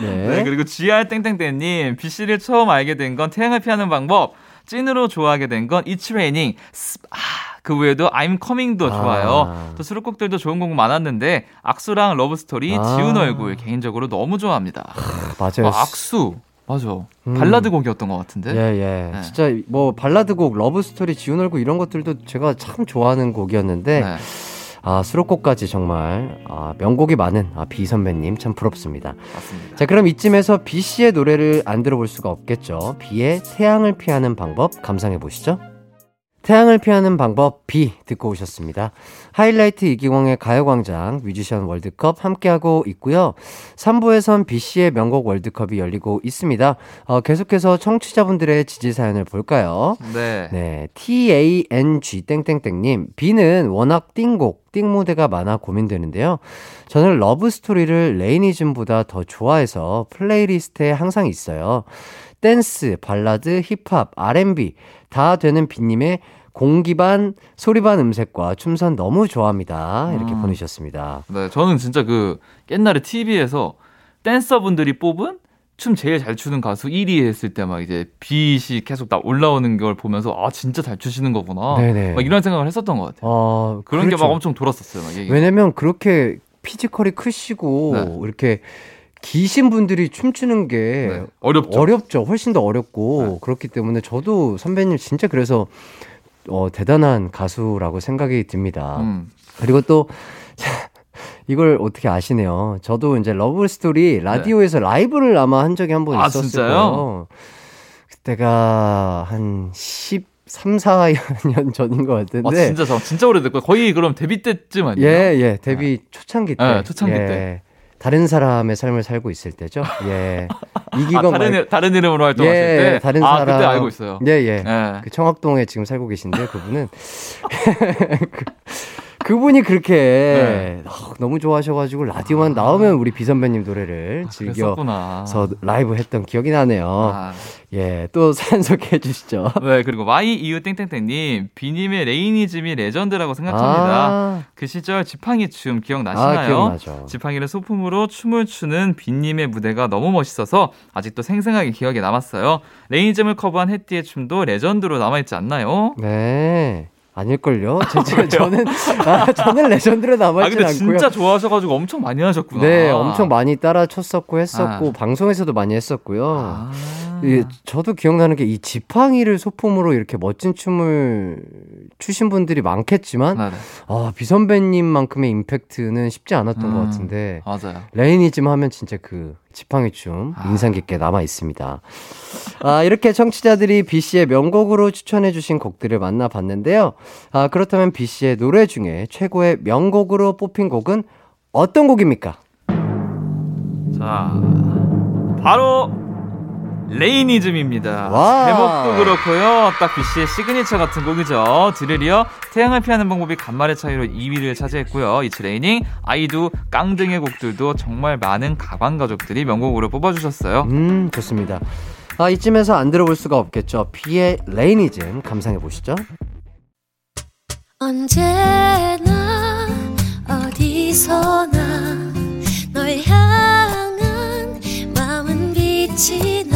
네. 네, 그리고 GR 땡땡땡님, 비 씨를 처음 알게 된 건 태양을 피하는 방법, 찐으로 좋아하게 된 건 It's Raining, 스- 아, 그 외에도 I'm Coming도 아. 좋아요. 또 수록곡들도 좋은 곡 많았는데 악수랑 러브스토리, 아. 지운 얼굴 개인적으로 너무 좋아합니다. 맞아요. 아, 악수, 맞아. 음. 발라드 곡이었던 것 같은데. 예, 예. 네. 진짜 뭐 발라드 곡, 러브스토리, 지운 얼굴 이런 것들도 제가 참 좋아하는 곡이었는데 네. 아, 수록곡까지 정말 아, 명곡이 많은 아, 비 선배님 참 부럽습니다. 맞습니다. 자, 그럼 이쯤에서 비 씨의 노래를 안 들어볼 수가 없겠죠. 비의 태양을 피하는 방법 감상해 보시죠. 태양을 피하는 방법 비 듣고 오셨습니다. 하이라이트 이기광의 가요광장 뮤지션 월드컵 함께하고 있고요. 3부에선 비 씨의 명곡 월드컵이 열리고 있습니다. 어, 계속해서 청취자분들의 지지 사연을 볼까요? 네. 네, T-A-N-G 땡땡땡님, 비는 워낙 띵곡, 띵무대가 많아 고민되는데요. 저는 러브 스토리를 Rainism보다 더 좋아해서 playlist에 항상 있어요. 댄스, 발라드, 힙합, R&B 다 되는 비님의 공기 반, 소리 반 음색과 춤선 너무 좋아합니다. 이렇게 음. 보내주셨습니다. 네, 저는 진짜 그 옛날에 TV에서 댄서분들이 뽑은 춤 제일 잘 추는 가수 1위 했을 때 막 이제 빛이 계속 나 올라오는 걸 보면서 아 진짜 잘 추시는 거구나. 네네. 막 이런 생각을 했었던 것 같아요. 어, 그런 게 그렇죠. 막 엄청 돌았었어요. 막. 왜냐면 그렇게 피지컬이 크시고 네. 이렇게 기신 분들이 춤추는 게 네, 어렵죠. 어렵죠. 훨씬 더 어렵고 네. 그렇기 때문에 저도 선배님 진짜 그래서 어, 대단한 가수라고 생각이 듭니다. 음. 그리고 또 [LAUGHS] 이걸 어떻게 아시네요. 저도 이제 러브 스토리 라디오에서 라이브를 아마 한 적이 한번 아, 있었을 진짜요? 거예요. 그때가 한 13, 14년 [LAUGHS] 전인 것 같은데. 아 진짜 저 진짜 오래됐고 거의 그럼 데뷔 때쯤 아니에요? 예, 예. 데뷔 초창기 때. 네, 초창기 예. 때. 다른 사람의 삶을 살고 있을 때죠. 예. [LAUGHS] 아, 이기광 다른, 말- 일, 다른 이름으로 활동하실 예, 때. 다른 아 사람. 그때 알고 있어요. 예, 예. 예. 그 청학동에 지금 살고 계신데 그분은 [LAUGHS] 그, 그분이 그렇게 네. 아, 너무 좋아하셔가지고 라디오만 나오면 우리 비 선배님 노래를 즐겨서 그랬었구나. 라이브 했던 기억이 나네요. 아, 예, 또 [LAUGHS] 사연 소개해 주시죠. 네 그리고 MY EU 땡땡땡님 비님의 Rainism이 레전드라고 생각합니다. 아, 그 시절 지팡이 춤 아, 기억나시나요? 기억나죠. 지팡이를 소품으로 춤을 추는 비님의 무대가 너무 멋있어서 아직도 생생하게 기억에 남았어요. Rainism을 커버한 해띠의 춤도 레전드로 남아있지 않나요? 네. 아닐걸요? 제, 제, 저는, 아, 저는 레전드로 아 남아있진 근데 않고요. 진짜 좋아하셔가지고 엄청 많이 하셨구나. 네, 엄청 많이 따라 췄었고 했었고, 아. 방송에서도 많이 했었고요. 아. 예, 저도 기억나는 게 이 지팡이를 소품으로 이렇게 멋진 춤을 추신 분들이 많겠지만, 네, 네. 아, 비선배님만큼의 임팩트는 쉽지 않았던 음. 것 같은데, 맞아요. Rainism 하면 진짜 그 지팡이 춤 아. 인상 깊게 남아 있습니다. 아, 이렇게 청취자들이 비 씨의 명곡으로 추천해 주신 곡들을 만나봤는데요. 아, 그렇다면 비 씨의 노래 중에 최고의 명곡으로 뽑힌 곡은 어떤 곡입니까? 자, 바로 Rainism입니다. 와. 제목도 그렇고요. 딱 비 씨의 시그니처 같은 곡이죠. 뒤를 이어 태양을 피하는 방법이 간발의 차이로 2위를 차지했고요. It's Raining, I Do, 깡 등의 곡들도 정말 많은 가광 가족들이 명곡으로 뽑아주셨어요. 음, 좋습니다. 아, 이쯤에서 안 들어볼 수가 없겠죠. 비의 레이니즘 감상해 보시죠. 언제나 어디서나 널 향한 마음은 빛이 나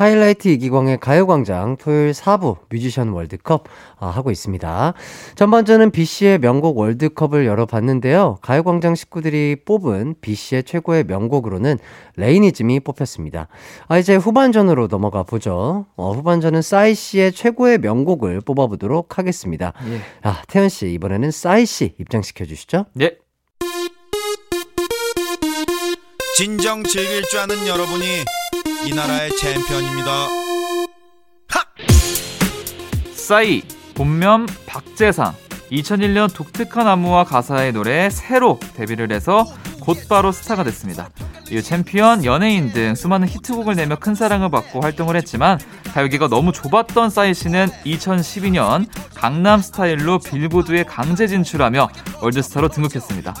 하이라이트 이기광의 가요광장 토요일 4부 뮤지션 월드컵 아, 하고 있습니다. 전반전은 B씨의 명곡 월드컵을 열어봤는데요. 가요광장 식구들이 뽑은 B씨의 최고의 명곡으로는 Rainism이 뽑혔습니다. 아, 이제 후반전으로 넘어가 보죠. 어, 후반전은 싸이씨의 최고의 명곡을 뽑아보도록 하겠습니다. 예. 아, 태연씨, 이번에는 싸이씨 입장시켜 주시죠. 예. 진정 즐길 줄 아는 여러분이 이 나라의 챔피언입니다. 싸이, 본명 박재상. 2001년 독특한 안무와 가사의 노래 새로 데뷔를 해서 곧바로 스타가 됐습니다. 이후 챔피언, 연예인 등 수많은 히트곡을 내며 큰 사랑을 받고 활동을 했지만 가요계가 너무 좁았던 싸이 씨는 2012년 강남 스타일로 빌보드에 강제 진출하며 월드스타로 등극했습니다.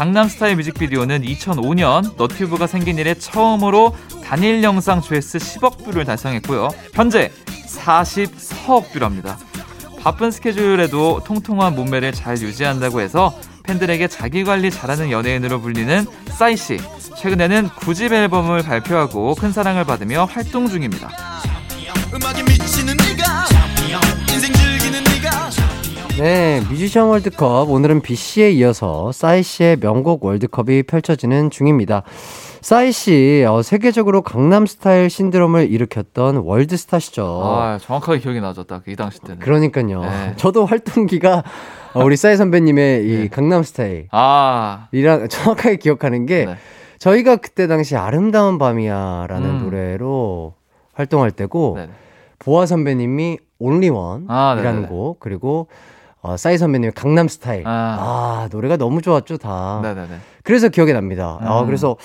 강남 스타일 뮤직비디오는 2005년 너튜브가 생긴 이래 처음으로 단일 영상 조회수 10억 뷰를 달성했고요. 현재 44억 뷰랍니다. 바쁜 스케줄에도 통통한 몸매를 잘 유지한다고 해서 팬들에게 자기 관리 잘하는 연예인으로 불리는 싸이 씨. 최근에는 9집 앨범을 발표하고 큰 사랑을 받으며 활동 중입니다. 네, 뮤지션 월드컵. 오늘은 B씨에 이어서 싸이 씨의 명곡 월드컵이 펼쳐지는 중입니다. 싸이 씨, 어, 세계적으로 강남 스타일 신드롬을 일으켰던 월드스타시죠. 아, 정확하게 기억이 나죠. 딱 이 당시 때는. 그러니까요. 네. [LAUGHS] 저도 활동기가 어, 우리 싸이 선배님의 이 네. 강남 스타일. 아, 이랑 정확하게 기억하는 게 네. 저희가 그때 당시 아름다운 밤이야라는 음. 노래로 활동할 때고 네. 보아 선배님이 온리원이라는 아, 네네네. 곡 그리고 어, 싸이 선배님의 강남 스타일. 아. 아. 노래가 너무 좋았죠 다. 네네네. 그래서 기억이 납니다. 아 음. 그래서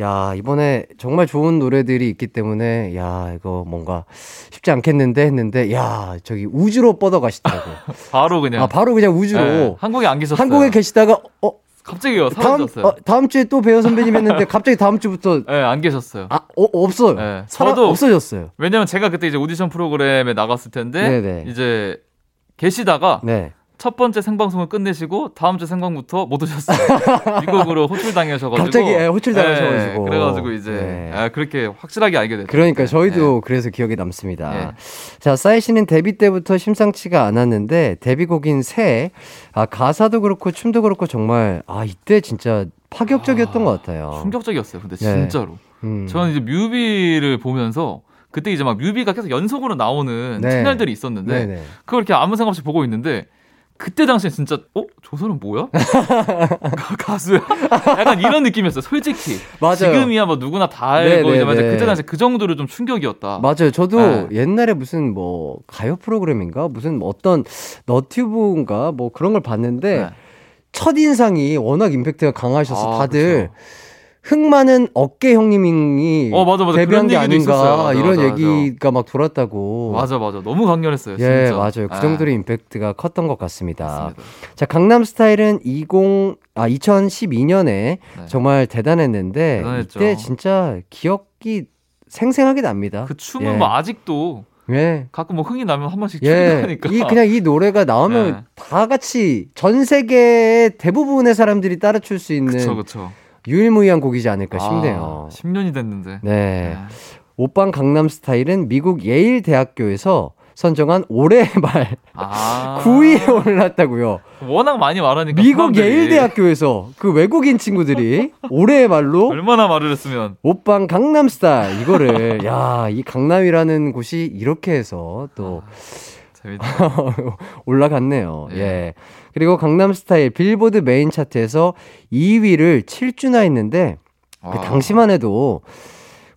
야 이번에 정말 좋은 노래들이 있기 때문에 야 이거 뭔가 쉽지 않겠는데 했는데 야 저기 우주로 뻗어 가시더라고요. [LAUGHS] 바로 그냥. 아 바로 그냥 우주로 네, 한국에 안 계셨어요. 한국에 계시다가 어 갑자기요. 다음 사라졌어요. 어, 다음 주에 또 배우 선배님 했는데 [LAUGHS] 갑자기 다음 주부터 네, 안 계셨어요. 아 어, 없어요. 네, 사라, 저도- 없어졌어요. 왜냐면 제가 그때 이제 오디션 프로그램에 나갔을 텐데 네네. 이제 계시다가 네. 첫 번째 생방송을 끝내시고 다음 주 생방부터 못 오셨어요. [LAUGHS] 미국으로 호출 당하셔가지고 갑자기, 예, 호출 당하셔가지고. 그래가지고 이제 네. 아, 그렇게 확실하게 알게 됐죠. 그러니까 네. 저희도 그래서 기억에 남습니다. 네. 자, 싸이 씨는 데뷔 때부터 심상치가 않았는데 데뷔곡인 새 아, 가사도 그렇고 춤도 그렇고 정말 아 이때 진짜 파격적이었던 아, 것 같아요. 충격적이었어요. 근데 네. 진짜로. 음. 저는 이제 뮤비를 보면서 그때 이제 막 뮤비가 계속 연속으로 나오는 네. 채널들이 있었는데 네네. 그걸 이렇게 아무 생각 없이 보고 있는데 그때 당시에 진짜 어? 저 사람 뭐야? [LAUGHS] 가수야? 약간 이런 느낌이었어요. 솔직히. 맞아요. 지금이야 뭐 누구나 다 네, 알고 네, 이제 네. 그때 당시 그 정도로 좀 충격이었다. 맞아요. 저도 네. 옛날에 무슨 뭐 가요 프로그램인가 무슨 뭐 어떤 너튜브인가 뭐 그런 걸 봤는데 네. 첫 인상이 워낙 임팩트가 강하셔서 아, 다들 그쵸. 흥 많은 어깨 형님이 어, 맞아, 맞아. 데뷔한 게 아닌가 있었어요. 맞아, 이런 맞아, 얘기가 막 돌았다고. 맞아 맞아. 너무 강렬했어요. 예, 진짜. 맞아요. 그 아, 정도로 임팩트가 컸던 것 같습니다. 맞습니다. 자, 강남 스타일은 20, 아, 2012년에 정말 대단했는데, 대단했죠. 이때 진짜 기억이 생생하게 납니다. 그 춤은 예. 뭐 아직도 예. 가끔 뭐 흥이 나면 한 번씩 예. 추기하니까. 이, 그냥 이 노래가 나오면 예. 다 같이 전 세계 대부분의 사람들이 따라 출 수 있는 그쵸 그쵸. 유일무이한 곡이지 않을까 싶네요. 아, 10년이 됐는데. 네. 아, 오빵 강남 스타일은 미국 예일 대학교에서 선정한 올해의 [LAUGHS] 말 아. 9위에 올랐다고요. 워낙 많이 말하니까 미국 사람들이 예일 대학교에서 그 외국인 친구들이 [LAUGHS] 올해의 말로 얼마나 말을 했으면 오빵 강남 스타일 이거를 야, 이 강남이라는 곳이 이렇게 해서 또 재밌다. [LAUGHS] 올라갔네요. 예. 예. 그리고 강남 스타일 빌보드 메인 차트에서 2위를 7주나 했는데 그 와. 당시만 해도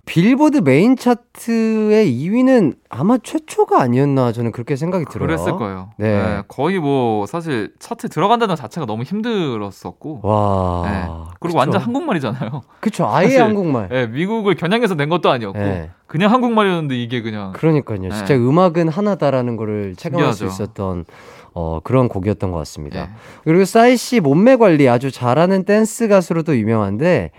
빌보드 메인 차트의 2위는 아마 최초가 아니었나 저는 그렇게 생각이 들어요. 그랬을 거예요. 네. 네, 거의 뭐 사실 차트 들어간다는 자체가 너무 힘들었었고. 와. 네. 그리고 그쵸. 완전 한국말이잖아요. 그쵸. 아예 사실, 한국말. 네, 미국을 겨냥해서 낸 것도 아니었고 네. 그냥 한국말이었는데 이게 그냥 그러니까요. 네. 진짜 음악은 하나다라는 거를 체감할 수 신기하죠. 있었던 어, 그런 곡이었던 것 같습니다. 네. 그리고 싸이 씨 몸매 관리 아주 잘하는 댄스 가수로도 유명한데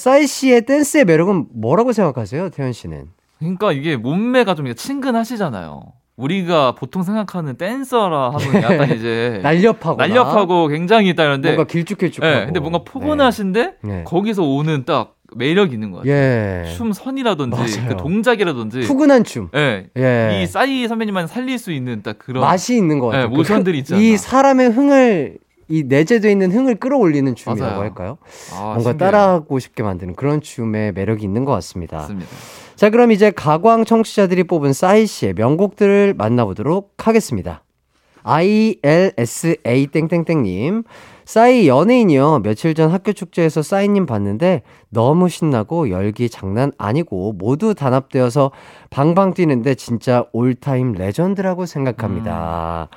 싸이 씨의 댄스의 매력은 뭐라고 생각하세요, 태현 씨는? 그러니까 이게 몸매가 좀 친근하시잖아요. 우리가 보통 생각하는 댄서라 하면 약간 이제 [LAUGHS] 날렵하고 날렵하고 굉장히 있다는데 뭔가 길쭉길쭉하고. 네, 근데 뭔가 포근하신데 네. 거기서 오는 딱 매력이 있는 것 같아요. 예. 춤 선이라든지. 그 동작이라든지 푸근한 춤. 예. 예. 이 싸이 선배님만 살릴 수 있는 딱 그런 맛이 있는 것 같아요. 네, 모션들이 그- 않나. 이 사람의 흥을 이 내재되어 있는 흥을 끌어올리는 춤이라고 맞아요. 할까요? 아, 뭔가 신기해요. 따라하고 싶게 만드는 그런 춤의 매력이 있는 것 같습니다. 맞습니다. 자, 그럼 이제 가광 청취자들이 뽑은 싸이 씨의 명곡들을 만나보도록 하겠습니다. ILSA 땡땡땡님. 싸이 연예인이요. 며칠 전 학교 축제에서 싸이님 봤는데 너무 신나고 열기 장난 아니고 모두 단합되어서 방방 뛰는데 진짜 all-time 레전드라고 생각합니다.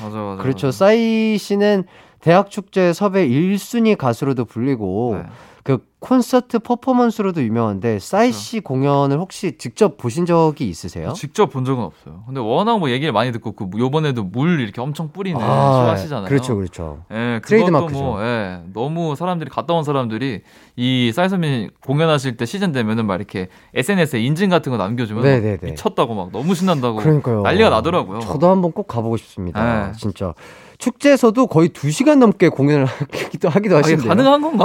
맞아 맞아. 그렇죠. 맞아. 싸이 씨는 대학 축제 섭외 1순위 가수로도 불리고 네. 그 콘서트 퍼포먼스로도 유명한데 싸이 그렇죠. 씨 공연을 혹시 직접 보신 적이 있으세요? 직접 본 적은 없어요. 근데 워낙 뭐 얘기를 많이 듣고 그 요번에도 물 이렇게 엄청 뿌리는 쇼 하시잖아요. 그렇죠, 그렇죠. 예, 트레이드 그것도 마크죠. 뭐, 예, 너무 사람들이 갔다 온 사람들이 이 싸이 선배님 공연하실 때 시즌 되면은 막 이렇게 SNS에 인증 같은 거 남겨주면 네, 막 네, 네. 미쳤다고 막 너무 신난다고 그러니까요. 난리가 나더라고요. 저도 한번 꼭 가보고 싶습니다. 네. 진짜 축제에서도 거의 2시간 넘게 공연을 하기도 하기도 아, 하시는데요. 가능한 건가?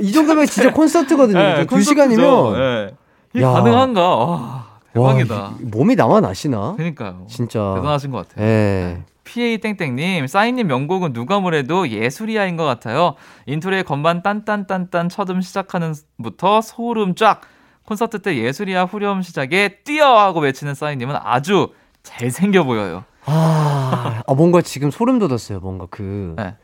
이 정도면 진짜 콘서트거든요. 네, 두 시간이면 콘서트죠. 예. 이게 야. 가능한가? 와, 대박이다. 와, 이- 몸이 남아 나시나? 그러니까요. 진짜 대단하신 것 같아요. 예. PA 땡땡님, 싸이님 명곡은 누가 뭐래도 예술이야인 것 같아요. 인트로의 건반 딴딴딴딴 첫음 시작하는부터 소름 쫙. 콘서트 때 예술이야 후렴 시작에 뛰어 하고 외치는 싸이님은 아주 잘생겨 보여요. 아, 아, 뭔가 지금 소름 돋았어요. 뭔가 그, 네.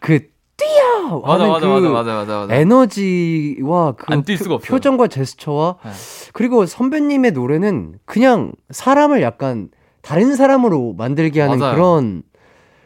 그, 뛰어! 맞아 하는 맞아 그 맞아 맞아 맞아 맞아. 에너지와 그 표-. 표정과 제스처와 네. 그리고 선배님의 노래는 그냥 사람을 약간 다른 사람으로 만들게 하는 맞아요. 그런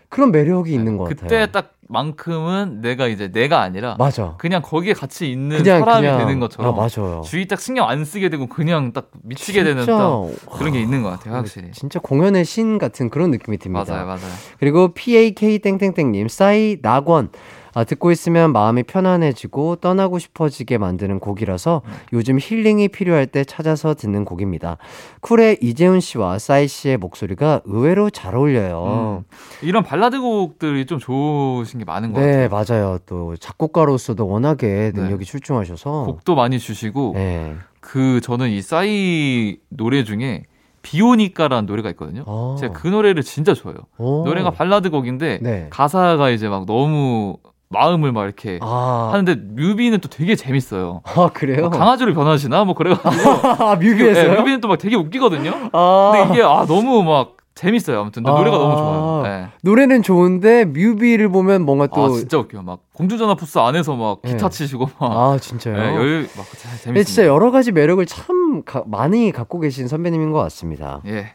그런 매력이 있는 것 그때 같아요. 딱 만큼은 내가 이제 내가 아니라 맞아. 그냥 거기에 같이 있는 그냥 사람이 그냥 되는 것처럼 아, 맞아요. 주위 딱 신경 안 쓰게 되고 그냥 딱 미치게 되는 진짜, 딱 그런 게 있는 것 같아요 확실히. 진짜 공연의 신 같은 그런 느낌이 듭니다. 맞아요 맞아요. 그리고 PAK 땡땡땡님 싸이 낙원 아, 듣고 있으면 마음이 편안해지고 떠나고 싶어지게 만드는 곡이라서 요즘 힐링이 필요할 때 찾아서 듣는 곡입니다. 쿨의 이재훈 씨와 싸이 씨의 목소리가 의외로 잘 어울려요. 이런 발라드 곡들이 좀 좋으신 게 많은 것 네, 같아요. 맞아요. 또 작곡가로서도 워낙에 네. 능력이 출중하셔서 곡도 많이 주시고 네. 그 저는 이 싸이 노래 중에 비오니까라는 노래가 있거든요. 아. 제가 그 노래를 진짜 좋아해요. 오. 노래가 발라드 곡인데 네. 가사가 이제 막 너무 마음을 막 이렇게 아, 하는데 뮤비는 또 되게 재밌어요. 아 그래요? 막 강아지로 변하시나 뭐 그래가지고 [LAUGHS] 아, 네, 뮤비에서요? 뮤비는 또 막 되게 웃기거든요. 아, 근데 이게 아 너무 막 재밌어요. 아무튼 근데 노래가 아. 너무 좋아요. 네. 노래는 좋은데 뮤비를 보면 뭔가 또 아 진짜 웃겨요. 막 공주전화 부스 안에서 막 기타 네. 치시고 막 아, 진짜요? 네, 여유 막 재밌습니다. 진짜 여러 가지 매력을 참 가- 많이 갖고 계신 선배님인 것 같습니다. 예.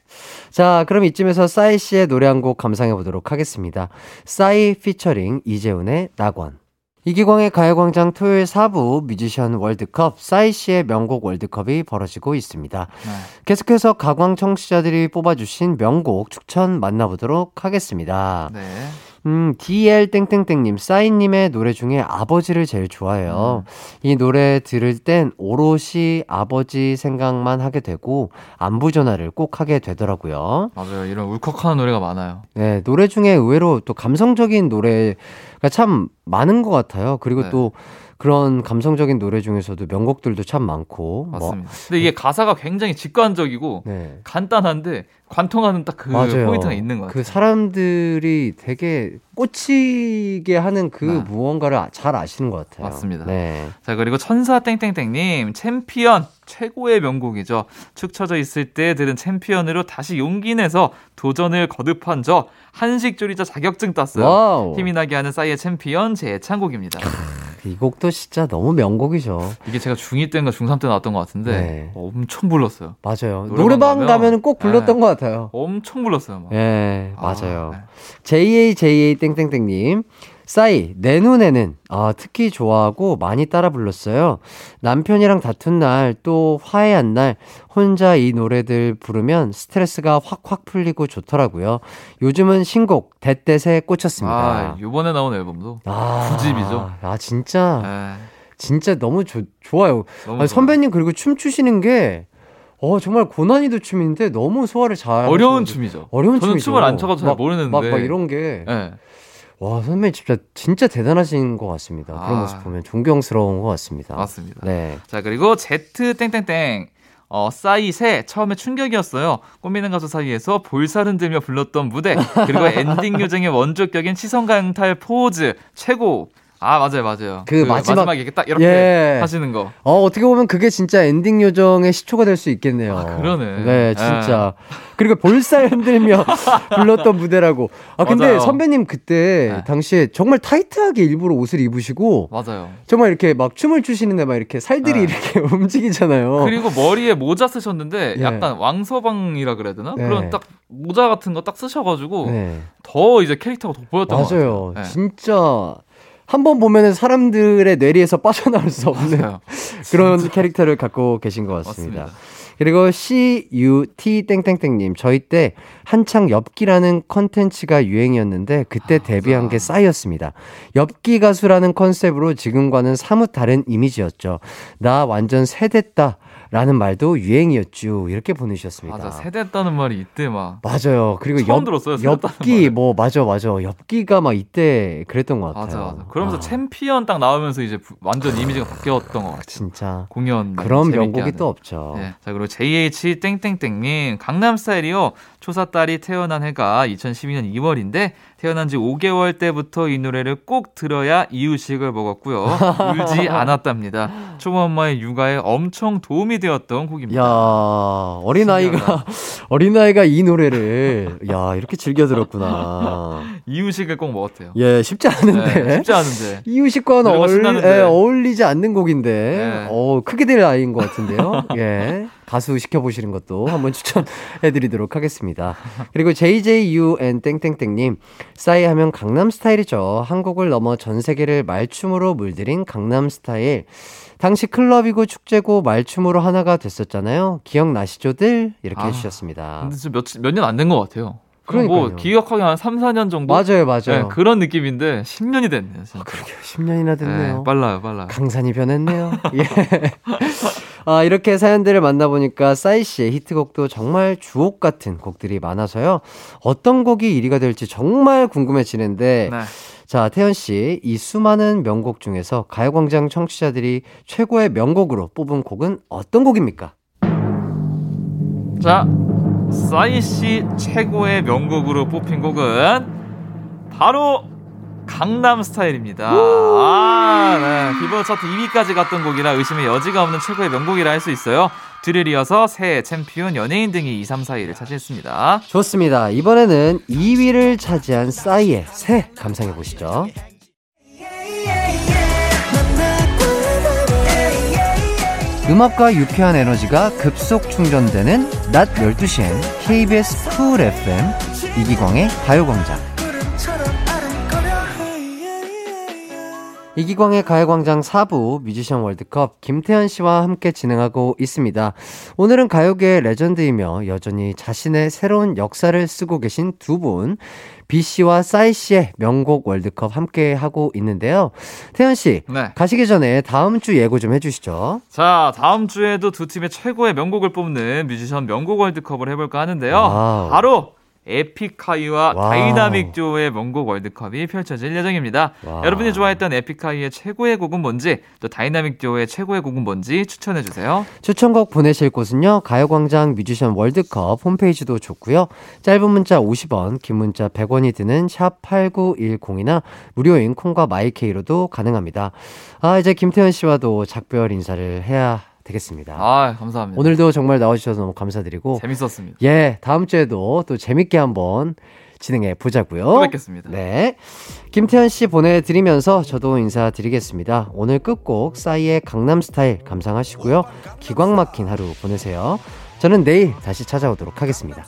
자, 그럼 이쯤에서 싸이 씨의 노래 한 곡 감상해 보도록 하겠습니다. 싸이 피처링 이재훈의 낙원. 이기광의 가요광장 토요일 4부 뮤지션 월드컵 싸이 씨의 명곡 월드컵이 벌어지고 있습니다. 네. 계속해서 가광 청취자들이 뽑아주신 명곡 추천 만나보도록 하겠습니다. 네. 음, DL 땡땡땡님, 싸이님의 노래 중에 아버지를 제일 좋아해요. 이 노래 들을 땐 오롯이 아버지 생각만 하게 되고, 안부 전화를 꼭 하게 되더라고요. 맞아요. 이런 울컥하는 노래가 많아요. 네, 노래 중에 의외로 또 감성적인 노래 가참 많은 것 같아요. 그리고 네. 또 그런 감성적인 노래 중에서도 명곡들도 참 많고. 뭐, 맞습니다. 근데 이게 가사가 굉장히 직관적이고 네. 간단한데 관통하는 딱 그. 포인트가 있는 것 같아요. 그 사람들이 되게 꽂히게 하는 그 네. 무언가를 아- 잘 아시는 것 같아요. 맞습니다. 네. 자 그리고 천사 땡땡땡님 챔피언 최고의 명곡이죠. 축 처져 있을 때 들은 챔피언으로 다시 용기 내서 도전을 거듭한 저 한식 조리자 자격증 땄어요. 와우. 힘이 나게 하는 싸이의 챔피언 제 애창곡입니다. 이 곡도 진짜 너무 명곡이죠. 이게 제가 중2 때인가 중3 때 나왔던 것 같은데 네. 엄청 불렀어요. 맞아요. 노래방 노래방 가면- 가면은 꼭 불렀던 네. 것 같아요. 엄청 불렀어요. 막. 예, 아, 맞아요. 네. JAJA 땡땡땡님. 싸이, 내 눈에는, 아, 특히 좋아하고 많이 따라 불렀어요. 남편이랑 다툰 날, 또 화해한 날, 혼자 이 노래들 부르면 스트레스가 확확 풀리고 좋더라고요. 요즘은 신곡, 대댓에 꽂혔습니다. 아, 요번에 나온 앨범도 아, 구집이죠. 아, 진짜, 네, 진짜 너무 좋 좋아요. 너무 아니. 선배님 그리고 춤 추시는 게, 어, 정말 고난이도 춤인데 너무 소화를 잘. 어려운. 춤이죠. 어려운 저는 춤이죠. 춤을 안 춰가지고 잘 막- 모르는데. 막, 막 이런 게. 네. 와, 선배님 진짜, 진짜 대단하신 것 같습니다. 그런 아. 모습 보면 존경스러운 것 같습니다. 맞습니다. 네. 자, 그리고 Z 땡땡땡. 어, 싸이 새 처음에 충격이었어요. 꽃미남 가수 사이에서 볼살 흔들며 불렀던 무대. 그리고 [LAUGHS] 엔딩 요정의 원조격인 시선 강탈 포즈. 최고. 아, 맞아요, 맞아요. 그 마지막- 마지막에 이렇게 딱 이렇게 예. 하시는 거. 어, 어떻게 보면 그게 진짜 엔딩 요정의 시초가 될 수 있겠네요. 아, 그러네. 네, 진짜. 그리고 볼살 흔들며 [LAUGHS] 불렀던 무대라고. 아, 근데 맞아요. 선배님 그때 네. 당시에 정말 타이트하게 일부러 옷을 입으시고 맞아요. 정말 이렇게 막 춤을 추시는데 막 이렇게 살들이 네. 이렇게 [LAUGHS] 움직이잖아요. 그리고 머리에 모자 쓰셨는데 예. 약간 왕서방이라 그래야 되나? 네. 그런 딱 모자 같은 거 딱 쓰셔가지고 네. 더 이제 캐릭터가 돋보였던 것 맞아요. 같아요. 네. 진짜 한번 보면은 사람들의 뇌리에서 빠져나올 수 없는 맞아요. [LAUGHS] 그런 캐릭터를 갖고 계신 것 같습니다. 맞습니다. 그리고 CUT 땡땡땡님 저희 때 한창 엽기라는 컨텐츠가 유행이었는데 그때 데뷔한 게 싸이였습니다. 엽기 가수라는 컨셉으로 지금과는 사뭇 다른 이미지였죠. 나 완전 세댔다. 라는 말도 유행이었죠. 이렇게 보내주셨습니다. 맞아 세대했다는 말이 이때 막 맞아요. 그리고 처음 엽, 들었어요, 엽기. 뭐 맞아 맞아. 엽기가 막 이때 그랬던 것 맞아 같아요. 맞아. 그러면서 아, 챔피언 딱 나오면서 이제 부- 완전 이미지가 바뀌었던 것 같아요. 진짜 공연 그런 명곡이 하는. 또 없죠. 네. 자, 그리고 JH 땡땡땡님, 강남 스타일이요. 초사딸이 태어난 해가 2012년 2월인데, 태어난 지 5개월 때부터 이 노래를 꼭 들어야 이유식을 먹었고요. [LAUGHS] 울지 않았답니다. 초보 엄마의 육아에 엄청 도움이 되었던 곡입니다. 야 어린아이가 [LAUGHS] 어린아이가 이 노래를 야 이렇게 즐겨 들었구나. 이유식을 꼭 먹었대요. 예 쉽지 않은데 네, 쉽지 않은데. 이유식과는 어울. 예, 어울리지 않는 곡인데 네. 어 크게 될 아이인 것 같은데요. [LAUGHS] 예 가수 시켜보시는 것도 한번 추천해드리도록 하겠습니다. 그리고 JJUN 땡땡땡님 싸이 하면 강남 스타일이죠. 한국을 넘어 전 세계를 말춤으로 물들인 강남 스타일. 당시 클럽이고 축제고 말춤으로 하나가 됐었잖아요. 기억나시죠들? 이렇게 아, 해주셨습니다. 근데 진짜 몇, 몇년안 된 것 같아요. 그럼 뭐, 그러니까요. 기억하기 한 3, 4년 정도? 맞아요, 맞아요. 네, 그런 느낌인데, 10년이 됐네요. 진짜. 10년이나 됐네요. 네, 빨라요, 빨라요. 강산이 변했네요. [LAUGHS] 예. 아, 이렇게 사연들을 만나보니까 싸이 씨의 히트곡도 정말 주옥 같은 곡들이 많아서요. 어떤 곡이 1위가 될지 정말 궁금해지는데, 네. 자, 태연 씨, 이 수많은 명곡 중에서 가요광장 청취자들이 최고의 명곡으로 뽑은 곡은 어떤 곡입니까? 자, 싸이 씨 최고의 명곡으로 뽑힌 곡은 바로 강남 스타일입니다. 아, 네. 빌보드 차트 2위까지 갔던 곡이라 의심의 여지가 없는 최고의 명곡이라 할 수 있어요. 뒤를 이어서 새 챔피언 연예인 등이 2, 3, 4위를 차지했습니다. 좋습니다. 이번에는 2위를 차지한 싸이의 새 감상해 보시죠. 음악과 유쾌한 에너지가 급속 충전되는 낮 12시엔 KBS 쿨 FM 이기광의 가요광장 이기광의 가요광장 4부 뮤지션 월드컵 김태현 씨와 함께 진행하고 있습니다. 오늘은 가요계의 레전드이며 여전히 자신의 새로운 역사를 쓰고 계신 두 분, 비 씨와 싸이 씨의 명곡 월드컵 함께 하고 있는데요. 태현 씨, 네. 가시기 전에 다음 주 예고 좀 해주시죠. 자, 다음 주에도 두 팀의 최고의 명곡을 뽑는 뮤지션 명곡 월드컵을 해볼까 하는데요. 와우. 바로 에픽하이와 와우. 다이나믹 듀오의 명곡 월드컵이 펼쳐질 예정입니다. 와우. 여러분이 좋아했던 에픽하이의 최고의 곡은 뭔지, 또 다이나믹 듀오의 최고의 곡은 뭔지 추천해 주세요. 추천곡 보내실 곳은요. 가요광장 뮤지션 월드컵 홈페이지도 좋고요. 짧은 문자 50원, 긴 문자 100원이 드는 샵 8910이나 무료인 콩과 마이케이로도 가능합니다. 아, 이제 김태현 씨와도 작별 인사를 해야 되겠습니다. 아, 감사합니다. 오늘도 정말 나와주셔서 너무 감사드리고 재밌었습니다. 예, 다음 주에도 또 재밌게 한번 진행해 보자고요. 또 뵙겠습니다. 네. 김태현 씨 보내드리면서 저도 인사드리겠습니다. 오늘 끝곡 싸이의 강남 스타일 감상하시고요. 기광 막힌 하루 보내세요. 저는 내일 다시 찾아오도록 하겠습니다.